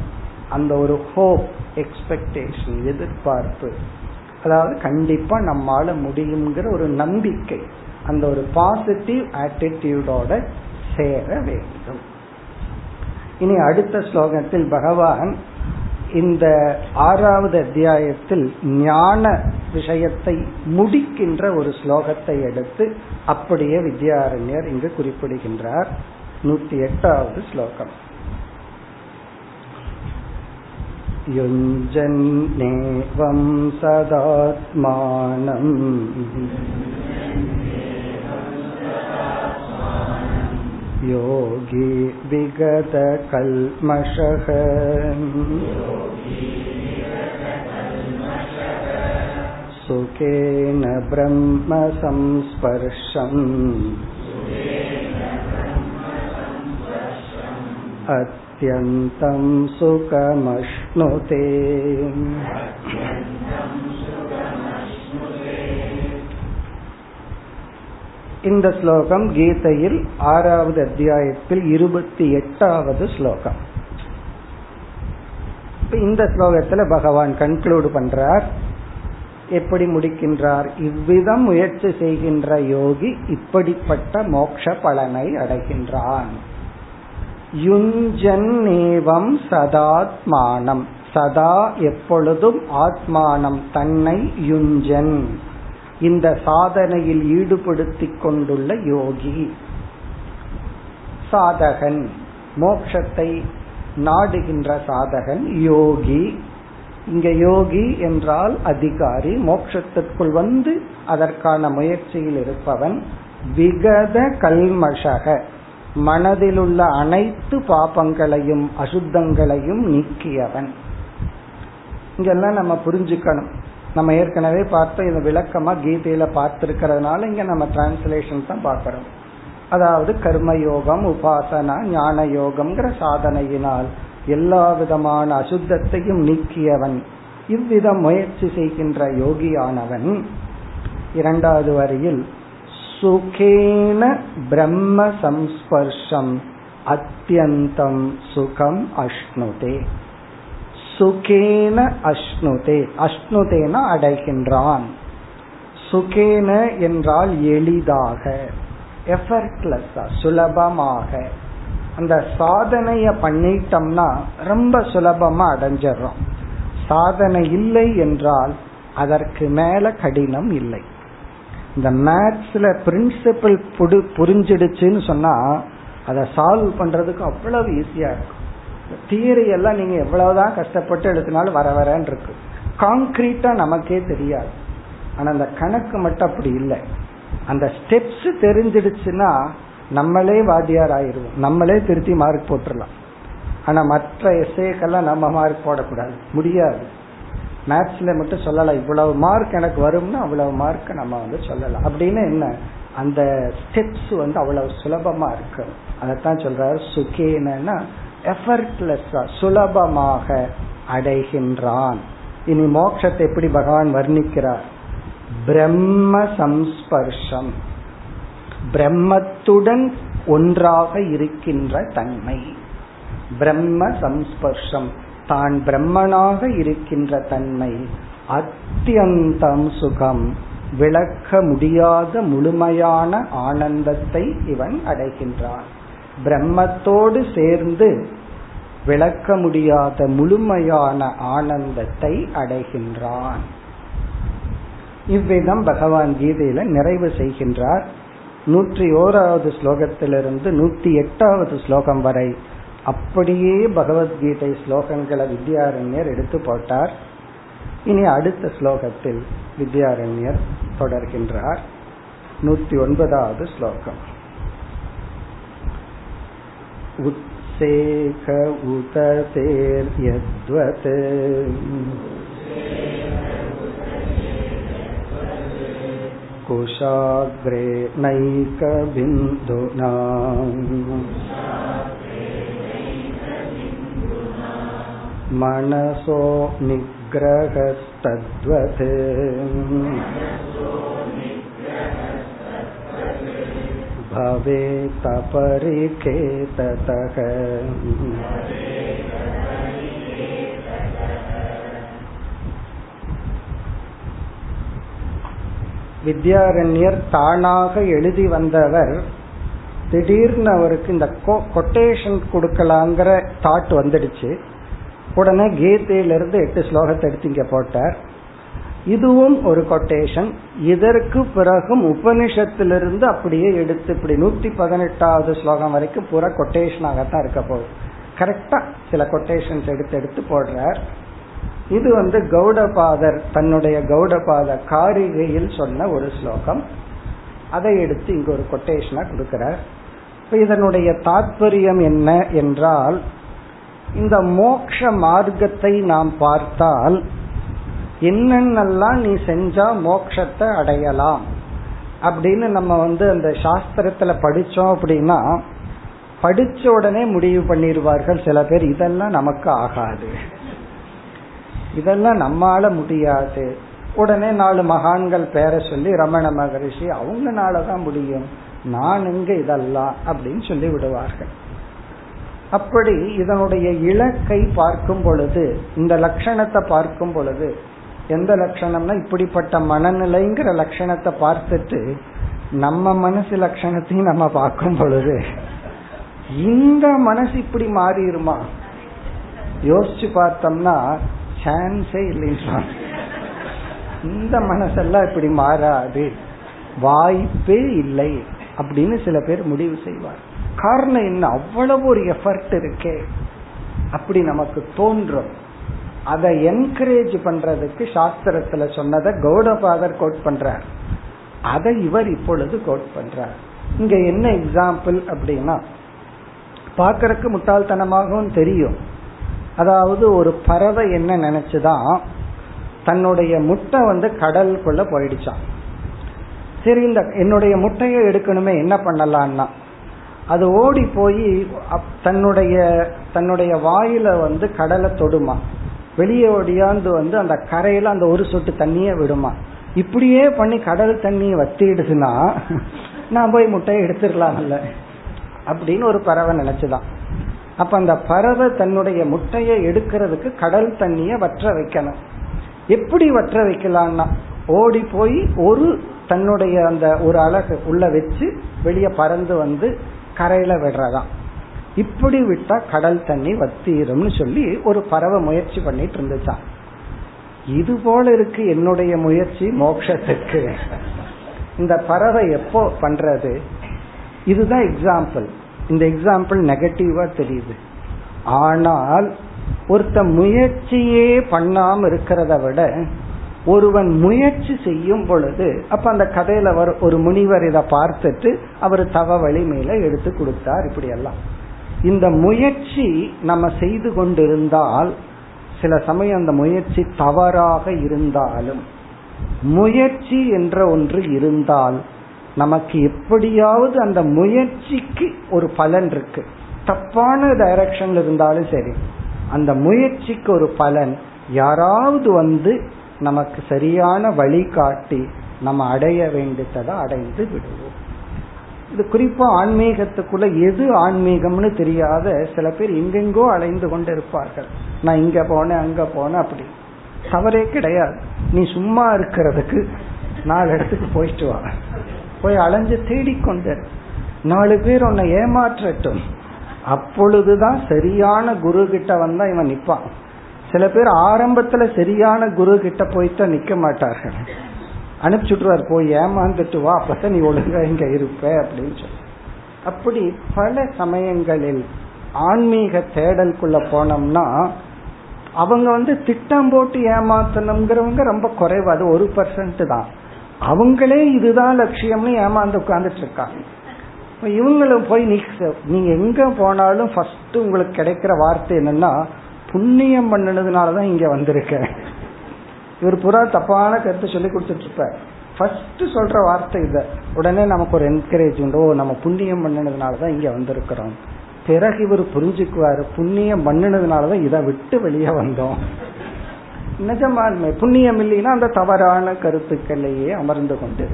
அந்த ஒரு ஹோப் எக்ஸ்பெக்டேஷன் எதிர்பார்ப்பு அதாவது கண்டிப்பா நம்மால முடியுங்கிற ஒரு நம்பிக்கை அந்த ஒரு பாசிட்டிவ் ஆட்டிடியூடோட சேர வேண்டும். இனி அடுத்த ஸ்லோகத்தில் பகவான் இந்த ஆறாவது அத்தியாயத்தில் ஞான விஷயத்தை முடிக்கின்ற ஒரு ஸ்லோகத்தை எடுத்து அப்படியே வித்யாரண்யர் இங்கு குறிப்பிடுகின்றார் நூத்தி எட்டாவது ஸ்லோகம் युञ्जन्नेवं सदात्मानम् योगी विगतकल्मषः सुखेन ब्रह्मसंस्पर्शम् अत्यन्तं सुखमश्नुते இந்த ஸ்லோகம் கீதையில் ஆறாவது அத்தியாயத்தில் இருபத்தி எட்டாவது ஸ்லோகம். இந்த ஸ்லோகத்துல பகவான் கன்க்ளூட் பண்றார். எப்படி முடிக்கின்றார்? இவ்விதம் முயற்சி செய்கின்ற யோகி இப்படிப்பட்ட மோட்ச பலனை அடைகின்றான். யுஞ்சன்னேவம் சதாத்மானம். சதா எப்பொழுதும் ஆத்மானம். தன்னை யுஞ்சன். இந்த சாதனையில் ஈடுபடுத்திக் கொண்டுள்ள யோகி. சாதகன். மோக்ஷத்தை நாடுகின்ற சாதகன் யோகி. இங்க யோகி என்றால் அதிகாரி. மோட்சத்திற்குள் வந்து அதற்கான முயற்சியில் இருப்பவன். விகத கல்மஷக. மனதிலுள்ள அனைத்து பாபங்களையும் அசுத்தங்களையும் நீக்கியவன். இங்கெல்லாம் நம்ம புரிஞ்சுக்கணும். நம்ம ஏற்கனவே பார்த்தோம் இந்த விளக்கமா கீதையில பார்த்திருக்கிறதுனால இங்க நம்ம டிரான்ஸ்லேஷன் தான் பார்க்கிறோம். அதாவது கர்ம யோகம் உபாசனா ஞான யோகம்ங்கிற சாதனையினால் எல்லா விதமான அசுத்தத்தையும் நீக்கியவன். இவ்விதம் முயற்சி செய்கின்ற யோகியானவன். இரண்டாவது வரியில் சுகேன பிரம்ம சம்ஸ்பர்ஷம் அத்தியந்தம் சுகம் அஷ்ணுதே. சுகேன அஷ்ணுதே அஷ்ணுதேன அடைகின்றான். சுகேன என்றால் எளிதாக எஃபர்ட்லெஸ்ஸா சுலபமாக. அந்த சாதனைய பண்ணிட்டோம்னா ரொம்ப சுலபமா அடைஞ்சிடறோம் சாதனை இல்லை என்றால் அதற்கு மேல கடினம் இல்லை. இந்த மேத்ஸ்ல பிரின்சிபிள் புடு புரிஞ்சிடுச்சுன்னு சொன்னா அதை சால்வ் பண்றதுக்கு அவ்வளவு ஈஸியா இருக்கும். தியரி எல்லாம் நீங்க எவ்வளவுதான் கஷ்டப்பட்டு எடுத்தினாலும் வர வரன்னு இருக்கு. காங்கிரீட்டா நமக்கே தெரியாது. ஆனா அந்த கணக்கு மட்டும் அப்படி இல்லை. அந்த ஸ்டெப்ஸ் தெரிஞ்சிடுச்சுன்னா நம்மளே வாத்தியார் ஆயிடுவோம். நம்மளே திருத்தி மார்க் போட்டுடலாம். ஆனா மற்ற எஸ்ஏக்கெல்லாம் நம்ம மார்க் போடக்கூடாது. முடியாது. மேத்ஸ்ல மட்டும் சொல்லலாம். இவ்வளவு மார்க் எனக்கு வரும்னா அவ்வளவு மார்க் நம்ம வந்து சொல்லலாம். அப்படின்னு என்ன? அந்த ஸ்டெப்ஸ் வந்து அவ்வளவு சுலபமா இருக்கு. அதைத்தான் சொல்றாரு சுகேனா எஃபர்ட்லெஸ்ஸா சுலபமாக அடைகின்றான். இனி மோட்சத்தை எப்படி பகவான் வர்ணிக்கிறார்? பிரம்ம சம்ஸ்பர்ஷம். பிரம்மத்துடன் ஒன்றாக இருக்கின்ற தன்மை. பிரம்ம சம்ஸ்பர்ஷம். தான் பிரம்மனாக இருக்கின்ற தன்மை. அத்தியந்தம் சுகம். விளக்க முடியாத முழுமையான ஆனந்தத்தை இவன் அடைகின்றான். பிரம்மத்தோடு சேர்ந்து விளக்க முடியாத முழுமையான ஆனந்தத்தை அடைகின்றான். இவ்விதம் பகவான் கீதையில நிறைவு செய்கின்றார். நூற்றி ஓராவது ஸ்லோகத்திலிருந்து நூத்தி எட்டாவது ஸ்லோகம் வரை அப்படியே பகவத்கீதை ஸ்லோகங்களை வித்யாரண்யர் எடுத்து போட்டார். இனி அடுத்த ஸ்லோகத்தில் வித்யாரண்யர் தொடர்கின்றார். நூத்தி ஒன்பதாவது ஸ்லோகம். उत्सेक उत तेर्यद्वत् कुशाग्रे नैकबिन्दुना मनसो निग्रहस्तद्वत् भवेतपरिकेततः வித்யாரண்யர் தானாக எழுதி வந்தவர் திடீர்னு அவருக்கு இந்த கொட்டேஷன் கொடுக்கலாங்கிற தாட் வந்துடுச்சு உடனே கீதையிலிருந்து எட்டு ஸ்லோகத்தை எடுத்து இங்க போட்டார் இதுவும் ஒரு கொட்டேஷன் இதற்கு பிறகும் உபனிஷத்திலிருந்து அப்படியே எடுத்து இப்படி நூத்தி பதினெட்டாவது ஸ்லோகம் வரைக்கும் பூரா கொட்டேஷனாகத்தான் இருக்க போகுது. கரெக்டா சில கொட்டேஷன்ஸ் எடுத்து எடுத்து போடுறார். இது வந்து கௌடபாதர் தன்னுடைய கௌடபாத காரிகையில் சொன்ன ஒரு ஸ்லோகம். அதை எடுத்து இங்க ஒரு கொட்டேஷனா கொடுக்கிறார். இதனுடைய தாற்பயம் என்ன என்றால் இந்த மோக்ஷ மார்க்கத்தை நாம் பார்த்தால் என்னென்னலாம் நீ செஞ்சா மோக்ஷத்தை அடையலாம்? அப்படின்னு நம்ம வந்து அந்த சாஸ்திரத்துல படிச்சோம் அப்படின்னா படிச்ச உடனே முடிவு பண்ணிடுவார்கள் சில பேர் இதெல்லாம் நமக்கு ஆகாது. இதெல்லாம் நம்மால முடியாது. உடனே நாலு மகான்கள் பேரை சொல்லி ரமண மகரிஷி அவங்கனாலதான் முடியும். நான் எங்க இதெல்லாம்? அப்படின்னு சொல்லி விடுவார்கள். அப்படி இதனுடைய இலக்கை பார்க்கும் பொழுது இந்த லட்சணத்தை பார்க்கும் பொழுது எந்த லட்சணம்னா இப்படிப்பட்ட மனநிலைங்கிற லட்சணத்தை பார்த்துட்டு நம்ம மனசு லட்சணத்தையும் நம்ம பார்க்கும் பொழுது இந்த மனசு இப்படி மாறிடுமா? யோசிச்சு பார்த்தோம்னா சான்ஸே இல்லைன்னு இந்த மனசெல்லாம் இப்படி மாறாது. வாய்ப்பே இல்லை அப்படின்னு சில பேர் முடிவு செய்வார் காரணம் என்ன? அவ்வளவு ஒரு எஃபர்ட் இருக்கே. அப்படி நமக்கு தோன்றும். அதை என்கரேஜ் பண்றதுக்கு சாஸ்திரத்துல சொன்னதை கௌடபாதர் கோட் பண்றார். அதை இவர் இப்பொழுது கோட் பண்றார். இங்க என்ன எக்ஸாம்பிள் அப்படின்னா பாக்கறதுக்கு முட்டாள்தனமாகவும் தெரியும். அதாவது ஒரு பறவை என்ன நினைச்சுதான் தன்னுடைய முட்டை வந்து கடலுக்குள்ள போயிடுச்சான் சரி இந்த என்னுடைய முட்டையை எடுக்கணுமே என்ன பண்ணலான்னா அது ஓடி போய் தன்னுடைய தன்னுடைய வாயில வந்து கடலை தொடுமா. வெளியே ஒடியாந்து வந்து அந்த கரையில அந்த ஒரு சொட்டு தண்ணிய விடுமா. இப்படியே பண்ணி கடல் தண்ணியை வத்திடுதுன்னா நான் போய் முட்டையை எடுத்துடலாம்ல. அப்படின்னு ஒரு பறவை நினைச்சுதான். அப்ப அந்த பறவை தன்னுடைய முட்டையை எடுக்கிறதுக்கு கடல் தண்ணிய வற்ற வைக்கணும். எப்படி வற்ற வைக்கலாம்னா ஓடி போய் ஒரு தன்னுடைய அந்த ஒரு அழகு உள்ள வச்சு வெளியே பறந்து வந்து கரையில விடுறதாம் இப்படி விட்டா கடல் தண்ணி வத்தீரும்னு சொல்லி ஒரு பறவை முயற்சி பண்ணிட்டு இருந்துச்சான் இது போல இருக்கு என்னுடைய முயற்சி மோட்சத்துக்கு. இந்த பறவை எப்போ பண்றது? இதுதான் எக்ஸாம்பிள் இந்த எக்ஸாம்பிள் நெகட்டிவா தெரியுது. ஆனால் ஒருத்த முயற்சியே பண்ணாம இருக்கிறத விட ஒருவன் முயற்சி செய்யும் பொழுது அப்ப அந்த கதையில ஒரு முனிவர் இதை பார்த்துட்டு அவர் தவ வழி மேல எடுத்து கொடுத்தார் இப்படி எல்லாம் இந்த முயற்சி நம்ம செய்து கொண்டிருந்தால் சில சமயம் அந்த முயற்சி தவறாக இருந்தாலும் முயற்சி என்ற ஒன்று இருந்தால் நமக்கு எப்படியாவது அந்த முயற்சிக்கு ஒரு பலன் இருக்கு. தப்பான டைரக்ஷன் இருந்தாலும் சரி அந்த முயற்சிக்கு ஒரு பலன் யாராவது வந்து நமக்கு சரியான வழிகாட்டி நம்ம அடைய வேண்டியதை அடைந்து விடுவோம். இது குறிப்பா ஆன்மீகத்துக்குள்ள எது ஆன்மீகம்னு தெரியாத சில பேர் எங்கெங்கோ அலைந்து கொண்டு இருப்பார்கள் நான் இங்க போனேன் அங்க போனேன் அப்படி. தவறே கிடையாது. நீ சும்மா இருக்கிறதுக்கு நாலு இடத்துக்கு போயிட்டு வா. போய் அலைஞ்சு தேடிக்கொண்டு நாலு பேர் உன்னை ஏமாற்றட்டும். அப்பொழுதுதான் சரியான குரு கிட்ட வந்தா இவன் நிப்பான். சில பேர் ஆரம்பத்துல சரியான குரு கிட்ட போயிட்டு நிக்க மாட்டார்கள். அனுப்பிச்சுட்டுருவார் போய் ஏமாந்துட்டு வா அப்பதான் நீ ஒழுங்கா இங்க இருப்ப அப்படின்னு சொல்லி. அப்படி பல சமயங்களில் ஆன்மீக தேடலுக்குள்ள போனோம்னா அவங்க வந்து திட்டம் போட்டு ஏமாத்தணுங்கிறவங்க ரொம்ப குறைவு. அது ஒரு பர்சன்ட் தான். அவங்களே இதுதான் லட்சியம்னு ஏமாந்து உட்கார்ந்துட்டு இருக்காங்க. இவங்களும் போய் நீங்க எங்க போனாலும் ஃபர்ஸ்ட் உங்களுக்கு கிடைக்கிற வார்த்தை என்னன்னா புண்ணியம் பண்ணினதுனாலதான் இங்க வந்திருக்கேன். இவர் புறா தப்பான கருத்தை சொல்லி கொடுத்துட்டு இருப்பார் ஃபர்ஸ்ட் சொல்ற வார்த்தை இத. உடனே நமக்கு ஒரு என்கரேஜ் உண்டு. ஓ நம்ம புண்ணியம் பண்ணினதுனாலதான் இங்க வந்திருக்கிறோம். பிறகு இவர் புரிஞ்சுக்குவாரு. புண்ணியம் பண்ணினதுனாலதான் இதை விட்டு வெளியே வந்தோம். நிஜமான்மை புண்ணியம் இல்லைன்னா அந்த தவறான கருத்துக்களையே அமர்ந்து கொண்டு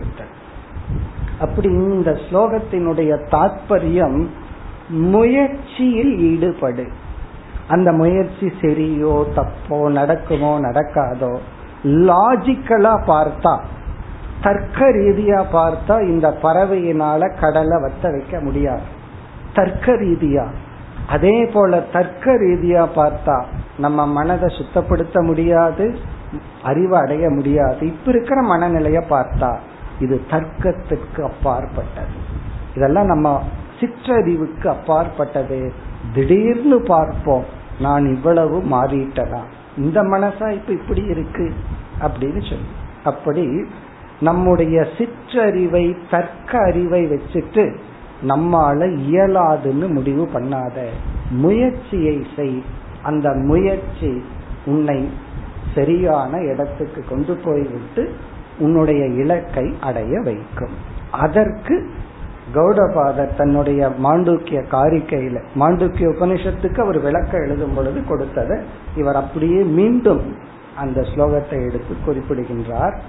அப்படி இந்த ஸ்லோகத்தினுடைய தாற்பயம் முயற்சியில் ஈடுபடு. அந்த முயற்சி சரியோ தப்போ நடக்குமோ நடக்காதோ லாஜிக்கலா பார்த்தா தர்க்க ரீதியா பார்த்தா இந்த பறவையினால கடலை வத்த வைக்க முடியாது. தர்க்க ரீதியா அதே போல தர்க்க ரீதியா பார்த்தா நம்ம மனதை சுத்தப்படுத்த முடியாது அறிவு அடைய முடியாது. இப்ப இருக்கிற மனநிலைய பார்த்தா இது தர்க்கத்துக்கு அப்பாற்பட்டது. இதெல்லாம் நம்ம சிற்றறிவுக்கு அப்பாற்பட்டது. திடீர்னு பார்ப்போம் நான் இவ்வளவு மாறிட்டதான் இந்த மனசா இப்ப இப்படி இருக்கு அப்படின்னு சொல்லி. அப்படி நம்முடைய சிற்றறிவை தர்க்க அறிவை வச்சுட்டு நம்மால இயலாதுன்னு முடிவு பண்ணாத முயற்சியை செய். அந்த முயற்சி உன்னை சரியான இடத்துக்கு கொண்டு போய்விட்டு உன்னுடைய இலக்கை அடைய வைக்கும். அதற்கு கௌடபாதர் தன்னுடைய மாண்டூக்கிய காரிக்கையில மாண்டூக்கிய உபனிஷத்துக்கு அவர் விளக்க எழுதும் பொழுது கொடுத்ததை இவர் அப்படியே மீண்டும் அந்த ஸ்லோகத்தை எடுத்து குறிப்பிடுகின்றார்.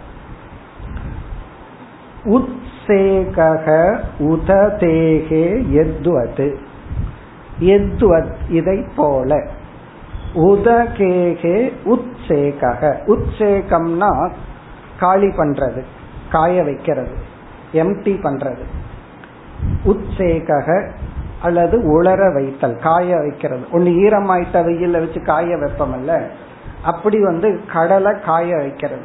உத்சேக உததேகே எத்வது எத்வத் இதை போல உதகேகே உத்சேகக. உத்சேகம்னா காலி பண்றது காய வைக்கிறது எம்டி பண்றது. உத்சேக அல்லது உலர வைத்தல் காய வைக்கிறது. ஒன்னு ஈரமாயிட்ட வெயில வச்சு காய வைப்பமல்ல அப்படி வந்து கடலை காய வைக்கிறது.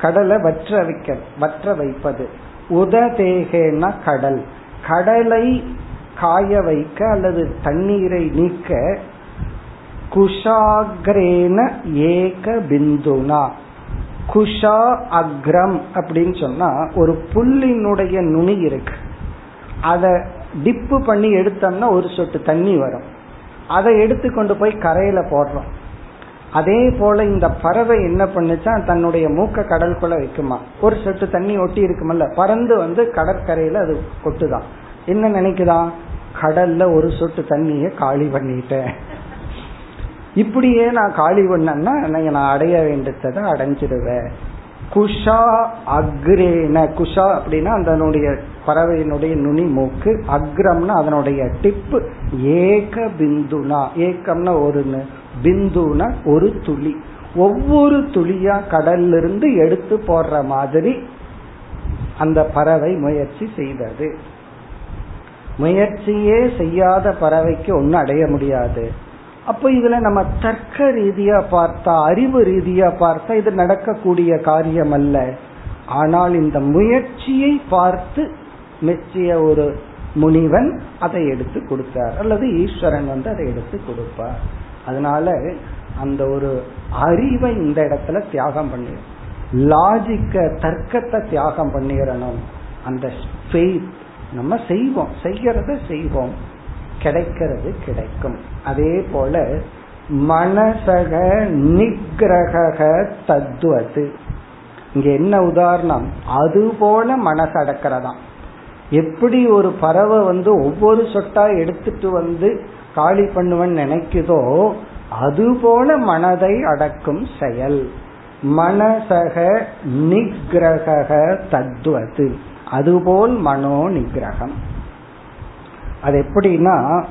கடலை வற்ற வைக்க வற்ற வைப்பது. உததேகேன்னா கடல். கடலை காய வைக்க அல்லது தண்ணீரை நீக்க குஷாகிரேன ஏக பிந்துனா. குஷா அக்ரம் அப்படின்னு சொன்னா ஒரு புல்லினுடைய நுனி இருக்கு. அதை டிப்பு பண்ணி எடுத்தோம்னா ஒரு சொட்டு தண்ணி வரும். அதை எடுத்து கொண்டு போய் கரையில போடுறோம். அதே போல இந்த பறவை என்ன பண்ணுச்சா தன்னுடைய மூக்க கடலுக்குள்ள வைக்குமா. ஒரு சொட்டு தண்ணி ஒட்டி இருக்குமல்ல பறந்து வந்து கடற்கரையில அது கொட்டுதான் என்ன நினைக்குதான் கடல்ல ஒரு சொட்டு தண்ணிய காலி பண்ணிட்டேன். இப்படியே நான் காலி பண்ணேன்னா நான் அடைய வேண்டியதை அடைஞ்சிடுவேன். குஷா அக்ரேன. குஷா அப்படின்னா அதனுடைய பறவையினுடைய நுனி மூக்கு அக்ரம்னா அதனுடைய டிப்பு ஏக பிந்துனா. ஏக்கம்னா ஒரு பிந்துனா ஒரு துளி. ஒவ்வொரு துளியா கடல்ல இருந்து எடுத்து போடுற மாதிரி அந்த பறவை முயற்சி செய்தது. முயற்சியே செய்யாத பறவைக்கு ஒன்னும் அடைய முடியாது. அப்போ இதுல நம்ம தர்க்க ரீதியா பார்த்தா அறிவு ரீதியா பார்த்தா இது நடக்கக்கூடிய காரியம் அல்ல ஆனால் இந்த முயற்சியை பார்த்து மெச்சிய ஒரு முனிவன் அதை எடுத்து கொடுத்தார். அல்லது ஈஸ்வரன் வந்து அதை எடுத்து கொடுப்பார். அதனால அந்த ஒரு அறிவை இந்த இடத்துல தியாகம் பண்ணி லாஜிக்க தர்க்கத்தை தியாகம் பண்ணிடணும் அந்த நம்ம செய்வோம். செய்யறத செய்வோம். கிடைக்கிறது கிடைக்கும். அதே போல மனசக நிகிரக தத்துவது இங்க என்ன உதாரணம்? அது போல மனசு அடக்கிறதாம். எப்படி ஒரு பறவை வந்து ஒவ்வொரு சொட்டா எடுத்துட்டு வந்து காலி பண்ணுவன் நினைக்குதோ அதுபோல மனதை அடக்கும் செயல். மனசக நிகிரக தத்துவது அதுபோல் மனோ நிகிரகம் அது எப்படின்னா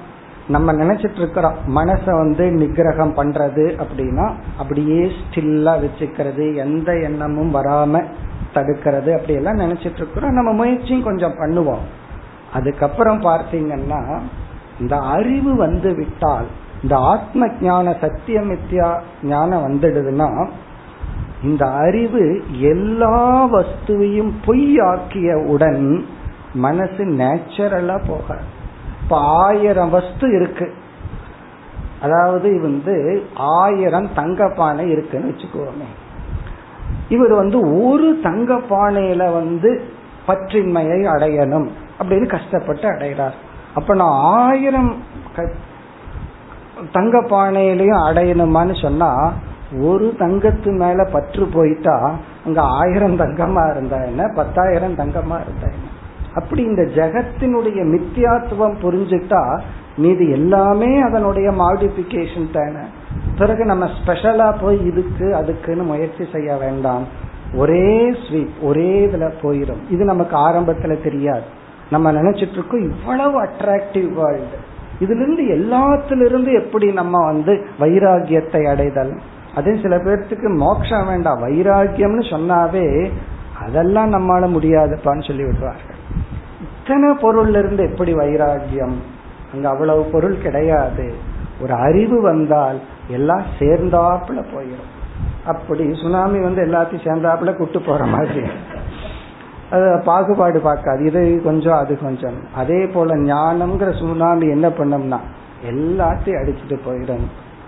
நம்ம நினைச்சிட்டு இருக்கிறோம் மனச வந்து நிகிரகம் பண்றது அப்படின்னா அப்படியே ஸ்டில்லா வச்சுக்கிறது எந்த எண்ணமும் வராம தடுக்கிறது அப்படி எல்லாம் நினைச்சிட்டு இருக்கிறோம். நம்ம முயற்சியும் கொஞ்சம் பண்ணுவோம். அதுக்கப்புறம் பார்த்தீங்கன்னா இந்த அறிவு வந்து விட்டால் இந்த ஆத்ம ஞான சத்தியமித்யா ஞானம் வந்துடுதுன்னா இந்த அறிவு எல்லா வஸ்துவையும் பொய்யாக்கிய உடன் மனசு நேச்சுரலா போக இப்ப ஆயிரம் வஸ்து இருக்கு. அதாவது வந்து ஆயிரம் தங்க பானை இருக்குன்னு வச்சுக்கோமே. இவர் வந்து ஒரு தங்க பானையில வந்து பற்றின்மையை அடையணும் அப்படின்னு கஷ்டப்பட்டு அடைகிறார். அப்ப நான் ஆயிரம் தங்க பானையிலையும் அடையணுமான்னு சொன்னா ஒரு தங்கத்து மேல பற்று போயிட்டா அங்க ஆயிரம் தங்கமா இருந்தா என்ன? பத்தாயிரம் தங்கமா இருந்தா என்ன? அப்படி இந்த ஜெகத்தினுடைய மித்தியாத்துவம் புரிஞ்சுட்டா மீது எல்லாமே அதனுடைய மாடிபிகேஷன் தானே. பிறகு நம்ம ஸ்பெஷலா போய் இதுக்கு அதுக்குன்னு முயற்சி செய்ய வேண்டாம். ஒரே ஸ்வீப் ஒரே இதுல போயிடும் இது நமக்கு ஆரம்பத்துல தெரியாது. நம்ம நினைச்சிட்டு இருக்கோம் இவ்வளவு அட்ராக்டிவ் வேர்ல்டு இதுல இருந்து எல்லாத்திலிருந்து எப்படி நம்ம வந்து வைராகியத்தை அடைதல்? அதே சில பேர்த்துக்கு மோட்சம் வேண்டாம். வைராகியம்னு சொன்னாவே அதெல்லாம் நம்மளால முடியாதுப்பான்னு சொல்லி விடுவார்கள். இத்தனை பொருள்ல இருந்து எப்படி வைராகியம் அங்க அவ்வளவு பொருள் கிடையாது. ஒரு அறிவு வந்தால் எல்லாம் சேர்ந்தாப்புல போயிடும் அப்படி சுனாமி வந்து எல்லாத்தையும் சேர்ந்தாப்புல கூட்டு போற மாதிரி. அது பாகுபாடு பார்க்காது. இது கொஞ்சம் அது கொஞ்சம். அதே போல ஞானம்ங்கிற சுனாமி என்ன பண்ணோம்னா எல்லாத்தையும் அடிச்சுட்டு போயிடும்.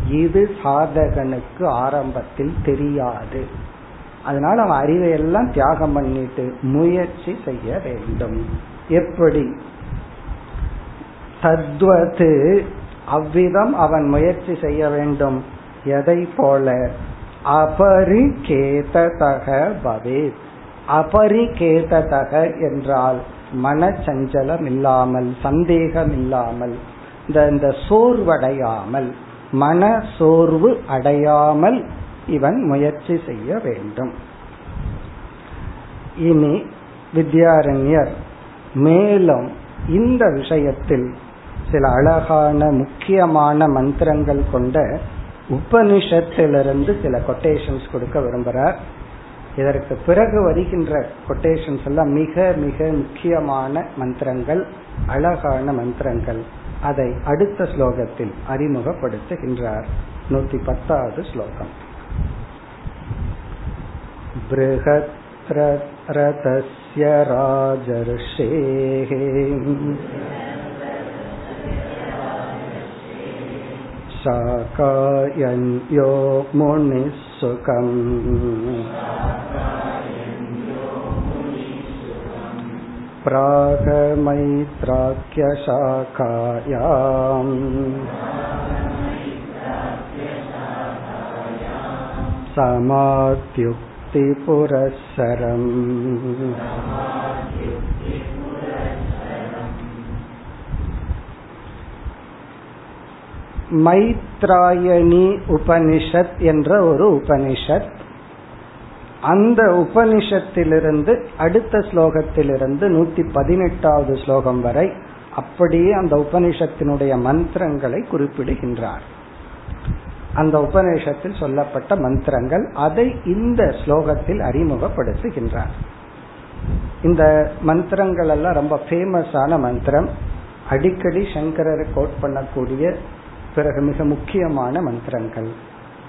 இது சாதகனுக்கு ஆரம்பத்தில் தெரியாது. அதனால அவன் அறிவை எல்லாம் தியாகம் பண்ணிட்டு முயற்சி செய்ய வேண்டும். எப்படி? தத்வது அவ்விதம் அவன் முயற்சி செய்ய வேண்டும். எதை போல? அபரிகேததக பவே. அபரிகேததக என்றால் மனச்சஞ்சலம் இல்லாமல் சந்தேகம் இல்லாமல் இந்த இந்த சோர்வடையாமல் மன சோர்வு அடையாமல் இவன் முயற்சி செய்ய வேண்டும். இனி வித்யாரண்யர் மேலும் இந்த விஷயத்தில் சில அழகான முக்கியமான மந்திரங்கள் கொண்ட உபனிஷத்திலிருந்து சில கொட்டேஷன்ஸ் கொடுக்க விரும்புகிறார் இதற்கு பிறகு வருகின்ற கொட்டேஷன்ஸ் எல்லாம் மிக மிக முக்கியமான மந்திரங்கள் அழகான மந்திரங்கள் அதை அடுத்த ஸ்லோகத்தில் அறிமுகப்படுத்துகின்றார் நூத்தி பத்தாவது ஸ்லோகம் बृहत्रतस्य राजर्षेः शाकायन्यो मुनिः सुखम् प्रागमैत्राख्यशाखायाम् समात्युक्तिपुरःसरम् மைத்ராயணி உபனிஷத் என்ற ஒரு உபனிஷத். அந்த உபனிஷத்திலிருந்து அடுத்த ஸ்லோகத்திலிருந்து நூத்தி பதினெட்டாவது ஸ்லோகம் வரை அப்படியே அந்த உபனிஷத்தினுடைய மந்திரங்களை குறிப்பிடுகின்றார். அந்த உபநிஷத்தில் சொல்லப்பட்ட மந்திரங்கள் அதை இந்த ஸ்லோகத்தில் அறிமுகப்படுத்துகின்றார். இந்த மந்திரங்கள் எல்லாம் ரொம்ப ஃபேமஸான மந்திரம். அடிக்கடி சங்கரரை கோட் பண்ணக்கூடிய பிறகு மிக முக்கியமான மந்திரங்கள்.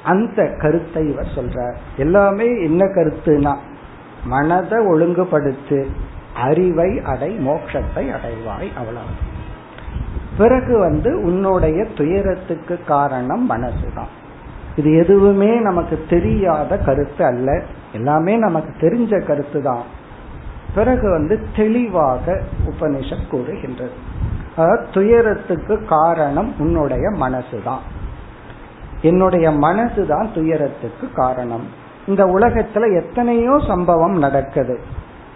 அந்த கருத்தை இவர் சொல்றார். எல்லாமே என்ன கருத்துனா மனதை ஒழுங்குபடுத்து அறிவை அடை மோட்சத்தை அடைவாய் அவ்வளவு பிறகு வந்து உன்னுடைய துயரத்துக்கு காரணம் மனசுதான். இது எதுவுமே நமக்கு தெரியாத கருத்து அல்ல. எல்லாமே நமக்கு தெரிஞ்ச கருத்து தான் பிறகு வந்து தெளிவாக உபனிஷத் கூறுகின்றது. துயரத்துக்கு காரணம் உன்னுடைய மனசுதான். என்னுடைய மனசுதான் துயரத்துக்கு காரணம். இந்த உலகத்துல எத்தனையோ சம்பவம் நடக்குது.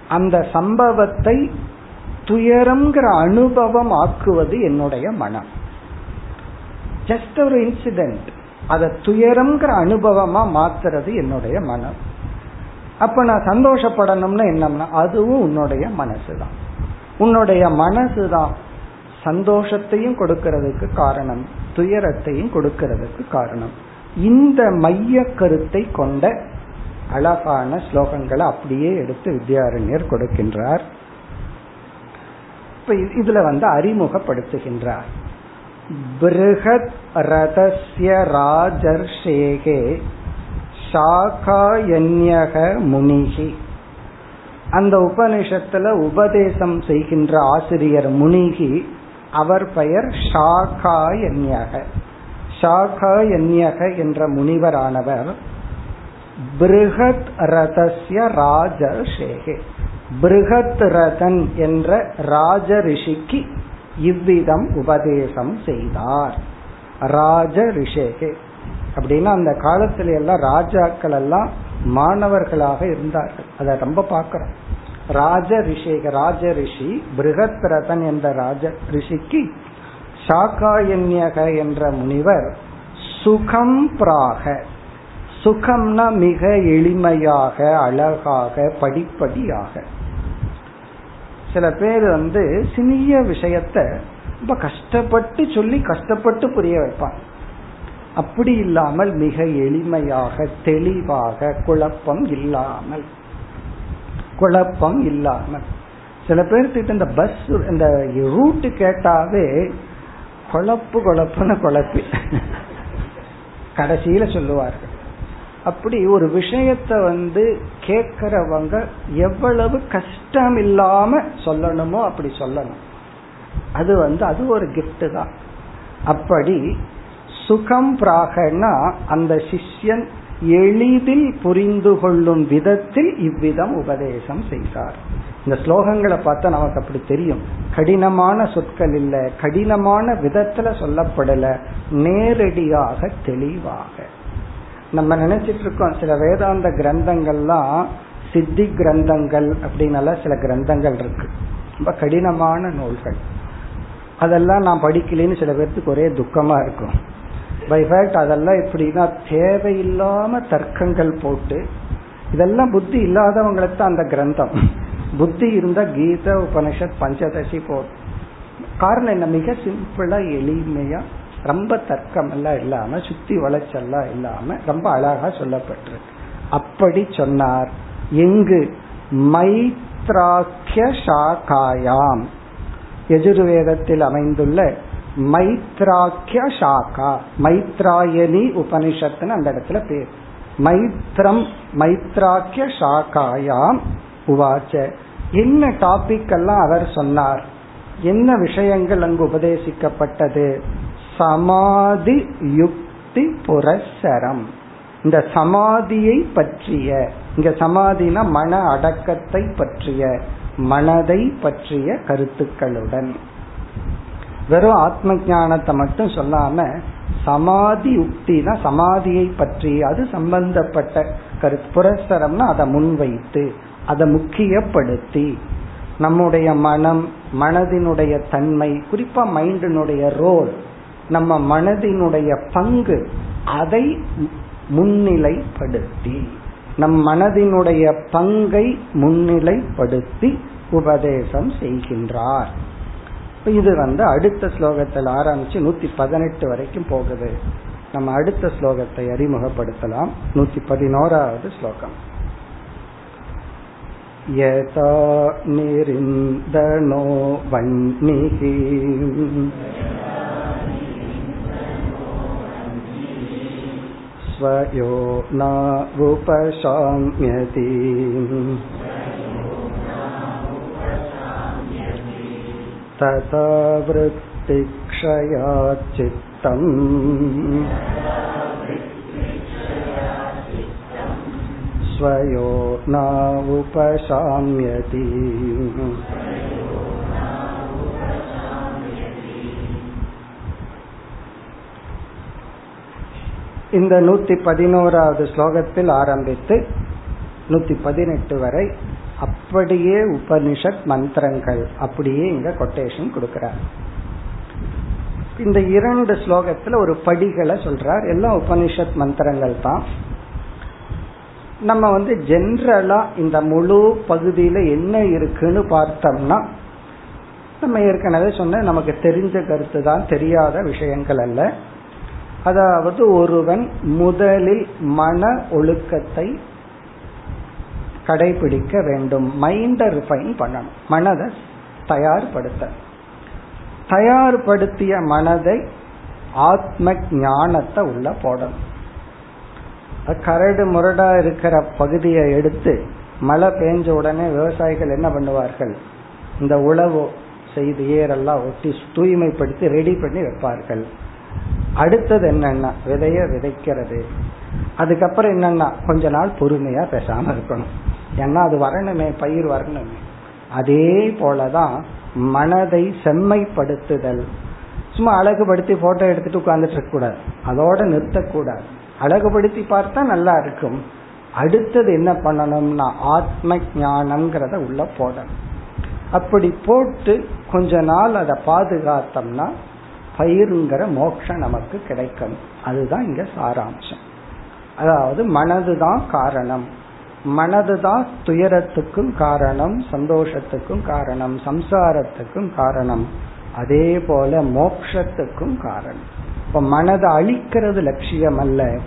அந்த சம்பவத்தை துயரம்ங்கிற அனுபவம் ஆக்குவது என்னுடைய மனம். ஜஸ்ட் ஒரு இன்சிடென்ட் அதை துயரம்ங்கிற அனுபவமா மாத்துறது என்னுடைய மனம். அப்ப நான் சந்தோஷப்படணும்னு என்னம்னா அதுவும் உன்னுடைய மனசுதான். உன்னுடைய மனசுதான். சந்தோஷத்தையும் கொடுக்கறதுக்கு காரணம் துயரத்தையும் கொடுக்கறதுக்கு காரணம். இந்த மைய கருத்தை கொண்ட அழகான ஸ்லோகங்களை அப்படியே எடுத்து வித்யாரண்யர் கொடுக்கின்றார். இப்ப இதுல வந்து அறிமுகப்படுத்துகின்றார். பிருகத் ரதஸ்ய ராஜர்ஷேகே சாகாயன்யக முனிகி அந்த உபனிஷத்துல உபதேசம் செய்கின்ற ஆசிரியர் முனிகி அவர் பெயர் ஷாகாயன்யக ஷாகாயன்யக என்ற முனிவரானவர் பிருகத் ரதஸ்ய ராஜசேகே பிருகத் ரதன் என்ற ராஜ ரிஷிக்கு இவ்விதம் உபதேசம் செய்தார். ராஜ ரிஷேகே அப்படின்னா அந்த காலத்துல எல்லாம் ராஜாக்கள் எல்லாம் மாணவர்களாக இருந்தார்கள். அதை ரொம்ப பார்க்கிறோம். ராஜ ரிஷேக ராஜ ரிஷி பிருகத்ரதன் என்ற ராஜ ரிஷிக்கு சாக்காயன்யக என்ற முனிவர் சுகம் பிராக. சுகம்னா மிக எளிமையாக அழகாக படிப்படியாக. சில பேர் வந்து சிறிய விஷயத்த ரொம்ப கஷ்டப்பட்டு சொல்லி கஷ்டப்பட்டு புரிய வைப்பாங்க. அப்படி இல்லாமல் மிக எளிமையாக தெளிவாக குழப்பம் இல்லாமல். குழப்பம் இல்லாமல் சில பேர்த்துக்கிட்ட இந்த பஸ் இந்த ரூட்டு கேட்டாவே குழப்பு குழப்புன்னு குழப்பி. கடைசியில சொல்லுவார்கள். அப்படி ஒரு விஷயத்த வந்து கேட்கறவங்க எவ்வளவு கஷ்டம் இல்லாம சொல்லணுமோ அப்படி சொல்லணும். அது வந்து அது ஒரு கிஃப்ட் தான். அப்படி சுகம் பிராகனா அந்த சிஷ்யன் எளிதில் புரிந்து கொள்ளும் விதத்தில் இவ்விதம் உபதேசம் செய்தார். இந்த ஸ்லோகங்களை பார்த்தா நமக்கு அப்படி தெரியும். கடினமான சொற்கள் இல்ல கடினமான விதத்துல சொல்லப்படல நேரடியாக தெளிவாக. நம்ம நினைச்சிட்டு இருக்கோம் சில வேதாந்த கிரந்தங்கள்லாம் சித்தி கிரந்தங்கள் அப்படின்னு சில கிரந்தங்கள் இருக்கு. ரொம்ப கடினமான நூல்கள். அதெல்லாம் நான் படிக்கலன்னு சில பேர்த்துக்கு ஒரே துக்கமா இருக்கும். பை ஃபேக்ட் அதெல்லாம் எப்படின்னா தேவையில்லாம தர்க்கங்கள் போட்டு இதெல்லாம் புத்தி இல்லாதவங்களுக்கு தான் அந்த கிரந்தம். புத்தி இருந்தா கீத உபனிஷத் பஞ்சதசி போ காரணம் என்ன? மிக சிம்பிளா எளிமையா ரொம்ப தர்க்கம் எல்லாம் இல்லாம சுத்தி வளைச்செல்லாம் இல்லாம ரொம்ப அழகா சொல்லப்பட்டிருக்கு. அப்படி சொன்னார். எங்கு? மைத்ராக்கிய சாக்காயாம் எஜுர்வேதத்தில் அமைந்துள்ள மைத்ராக்கிய சாக்கா மைத்ராயணி உபனிஷத்துன்னு அந்த இடத்துல பேர். மைத்ரம் மைத்ராக்கிய சாக்காயாம் உவாச்ச. என்ன டாபிக் எல்லாம் அவர் சொன்னார்? என்ன விஷயங்கள் அங்கு உபதேசிக்கப்பட்டது? சமாதி யுக்தி புரசரம் இந்த சமாதியை பற்றிய இங்க சமாதினா மன அடக்கத்தை பற்றிய மனதை பற்றிய கருத்துக்களுடன். வெறும் ஆத்ம ஞானத்தை மட்டும் சொல்லாம சமாதி உக்தினா சமாதியை பற்றி அது சம்பந்தப்பட்ட கருத்து. புரஸ்தரம்னா அதை முன்வைத்து அதை முக்கியப்படுத்தி நம்முடைய மனம் மனதினுடைய தன்மை குறிப்பா மைண்டினுடைய ரோல் நம்ம மனதினுடைய பங்கு அதை முன்னிலைப்படுத்தி நம் மனதினுடைய பங்கை முன்னிலைப்படுத்தி உபதேசம் செய்கின்றார். இது வந்து அடுத்த ஸ்லோகத்தில் ஆரம்பிச்சு நூத்தி பதினெட்டு வரைக்கும் போகுது நம்ம அடுத்த ஸ்லோகத்தை அறிமுகப்படுத்தலாம் நூத்தி பதினோராவது ஸ்லோகம் यथा निरिन्दनो वह्निः स्वयो नावुपशाम्यति तथा वृत्तिक्षयाच्चित्तम् स्वयो नावुपशाम्यति இந்த நூத்தி பதினோராவது ஸ்லோகத்தில் ஆரம்பித்து நூத்தி பதினெட்டு வரை அப்படியே உபனிஷத் மந்திரங்கள் அப்படியே இந்த கொட்டேஷன் கொடுக்கிறார். இந்த இரண்டு ஸ்லோகத்துல ஒரு படிகளை சொல்றார். எல்லாம் உபனிஷத் மந்திரங்கள் தான். நம்ம வந்து ஜென்ரலா இந்த முழு பகுதியில என்ன இருக்குன்னு பார்த்தோம்னா நம்ம ஏற்கனவே சொன்ன நமக்கு தெரிஞ்ச கருத்து தான் தெரியாத விஷயங்கள் அல்ல. அதாவது ஒருவன் முதலில் மன ஒழுக்கத்தை கடைபிடிக்க வேண்டும். மைண்ட ரிஃபைன் பண்ணணும். மனதை தயார்படுத்த. தயார்படுத்திய மனதை ஆத்ம ஞானத்தை உள்ள போடணும். கரடு முரடா இருக்கிற பகுதியை எடுத்து மழை பெஞ்ச உடனே விவசாயிகள் என்ன பண்ணுவார்கள்? இந்த உழவு செய்து ஏரெல்லாம் ஒட்டி தூய்மைப்படுத்தி ரெடி பண்ணி வைப்பார்கள். அடுத்தது என்னன்னா விதைய விதைக்கிறது. அதுக்கப்புறம் என்னன்னா கொஞ்ச நாள் பொறுமையா பேசாம இருக்கணும். ஏன்னா அது வரணுமே பயிர் வரணுமே. அதே போலதான் மனதை செம்மைப்படுத்துதல். சும்மா அழகுபடுத்தி போட்டோ எடுத்துட்டு உட்கார்ந்துட்டு இருக்க கூடாது. அதோட நிறுத்தக்கூடாது அழகுபடுத்தி பார்த்தா நல்லா இருக்கும். அடுத்தது என்ன பண்ணணும்னா ஆத்ம ஞானம்ங்கிறத உள்ள போடணும். அப்படி போட்டு கொஞ்ச நாள் அதை பாதுகாத்தோம்னா பயிருங்கிற மோட்சம் நமக்கு கிடைக்கும். அதுதான் இங்க சாராம்சம். அதாவது மனதுதான் காரணம். மனதுதான் துயரத்துக்கும் காரணம் சந்தோஷத்துக்கும் காரணம் சம்சாரத்துக்கும் காரணம். அதே போல மோக்ஷத்துக்கும் காரணம். இப்ப மனதை அழிக்கிறது லட்சியம் அல்ல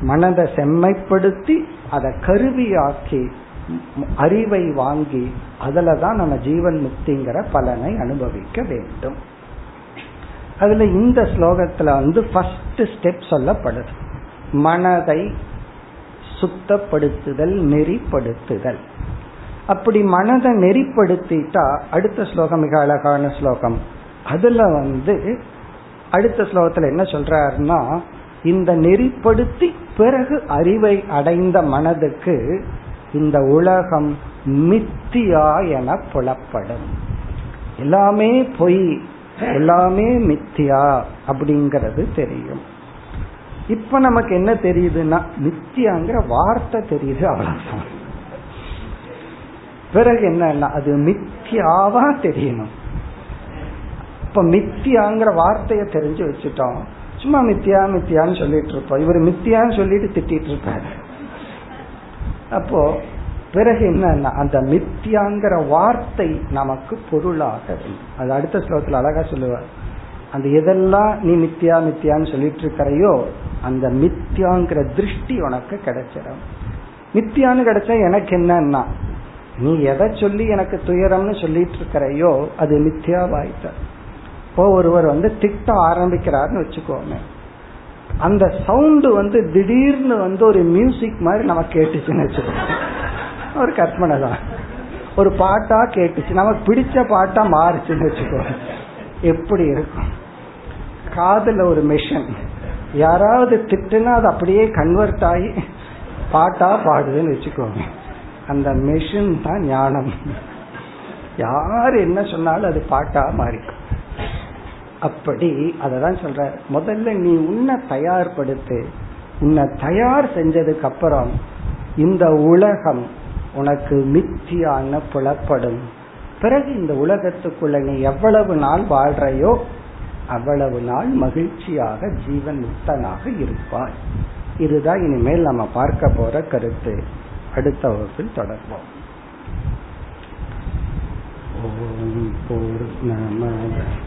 மனதை செம்மைப்படுத்தி அதை கருவியாக்கி அறிவை வாங்கி அதுலதான் நம்ம ஜீவன் முக்திங்கிற பலனை அனுபவிக்க வேண்டும். அதுல இந்த ஸ்லோகத்துல வந்து ஃபர்ஸ்ட் ஸ்டெப் சொல்லப்படுது. மனதை சுத்தப்படுத்துதல் நெறிப்படுத்துதல். அப்படி மனதை நெறிப்படுத்திட்டா அடுத்த ஸ்லோகம் மிக அழகான ஸ்லோகம். அதுல வந்து அடுத்த ஸ்லோகத்துல என்ன சொல்றாருன்னா இந்த நெறிப்படுத்தி பிறகு அறிவை அடைந்த மனதுக்கு இந்த உலகம் மித்தியா என புலப்படும். எல்லாமே பொய் எல்லாமே மித்தியா அப்படிங்கிறது தெரியும். இப்ப நமக்கு என்ன தெரியுதுன்னா மித்தியாங்கிற வார்த்தை தெரியுது அவ்வளவுதான். பிறகு என்னன்னா அது மித்தியாவா தெரியணும். இப்ப மித்தியாங்கிற வார்த்தைய தெரிஞ்சு வச்சுட்டோம். சும்மா மித்தியா மித்தியான்னு சொல்லிட்டு இருப்போம். இவர் மித்தியான்னு சொல்லிட்டு திட்டிட்டு இருப்பாரு. அப்போ பிறகு என்னன்னா அந்த மித்தியாங்கிற வார்த்தை நமக்கு பொருளாக அது அடுத்த ஸ்லோகத்துல அழகா சொல்லுவார். அந்த எதெல்லாம் நீ மித்தியா மித்தியான்னு சொல்லிட்டு இருக்கிறையோ அந்த மித்தியாங்கிற திருஷ்டி உனக்கு கிடைச்சிடும் மித்தியான்னு கிடைச்சா எனக்கு என்னன்னா நீ எதை சொல்லி எனக்கு துயரம்னு சொல்லிட்டு இருக்கிறையோ அது மித்தியாவாய்த்த இப்போ ஒருவர் வந்து திட்ட ஆரம்பிக்கிறாருன்னு வச்சுக்கோமே. அந்த சவுண்டு வந்து திடீர்னு வந்து ஒரு மியூசிக் மாதிரி நமக்கு கேட்டுச்சுன்னு வச்சுக்கோ ஒரு கற்பனை தான். ஒரு பாட்டா கேட்டுச்சு. நமக்கு பிடிச்ச பாட்டா மாறுச்சுன்னு வச்சுக்கோங்க எப்படி இருக்கும்? காதல ஒரு மிஷன் யாராவது திட்டுனா அது அப்படியே கன்வெர்ட் ஆகி பாட்டா பாடுதுன்னு வச்சுக்கோங்க. அந்த மெஷின் தான் ஞானம். யார் என்ன சொன்னாலும் அது பாட்டா மாறிக்கும். அப்படி அததான் சொல்ற முதல்ல நீ உன்னை தயார்படுத்து. உன்னை தயார் செஞ்சதுக்கு அப்புறம் இந்த உலகம் உனக்கு மித்தியான புலப்படும். பிறகு இந்த உலகத்துக்குள்ள நீ எவ்வளவு நாள் வாழ்றையோ அவ்வளவு நாள் மகிழ்ச்சியாக ஜீவன் முக்தனாக இருப்பாய். இதுதான் இனிமேல் நம்ம பார்க்க போற கருத்து. அடுத்த வகுப்பில் தொடர்போம் ஓம் போர் நம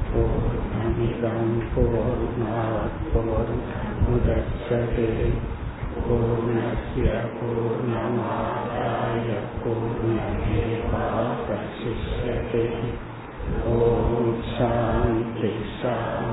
பூர்ணமிதம் போர் பூர்ணமுதச்சதே. பூர்ணஸ்ய பூர்ணமாதாய பூர்ணமேவாவசிஷ்யதே. ஓம் சாந்தி சாந்தி.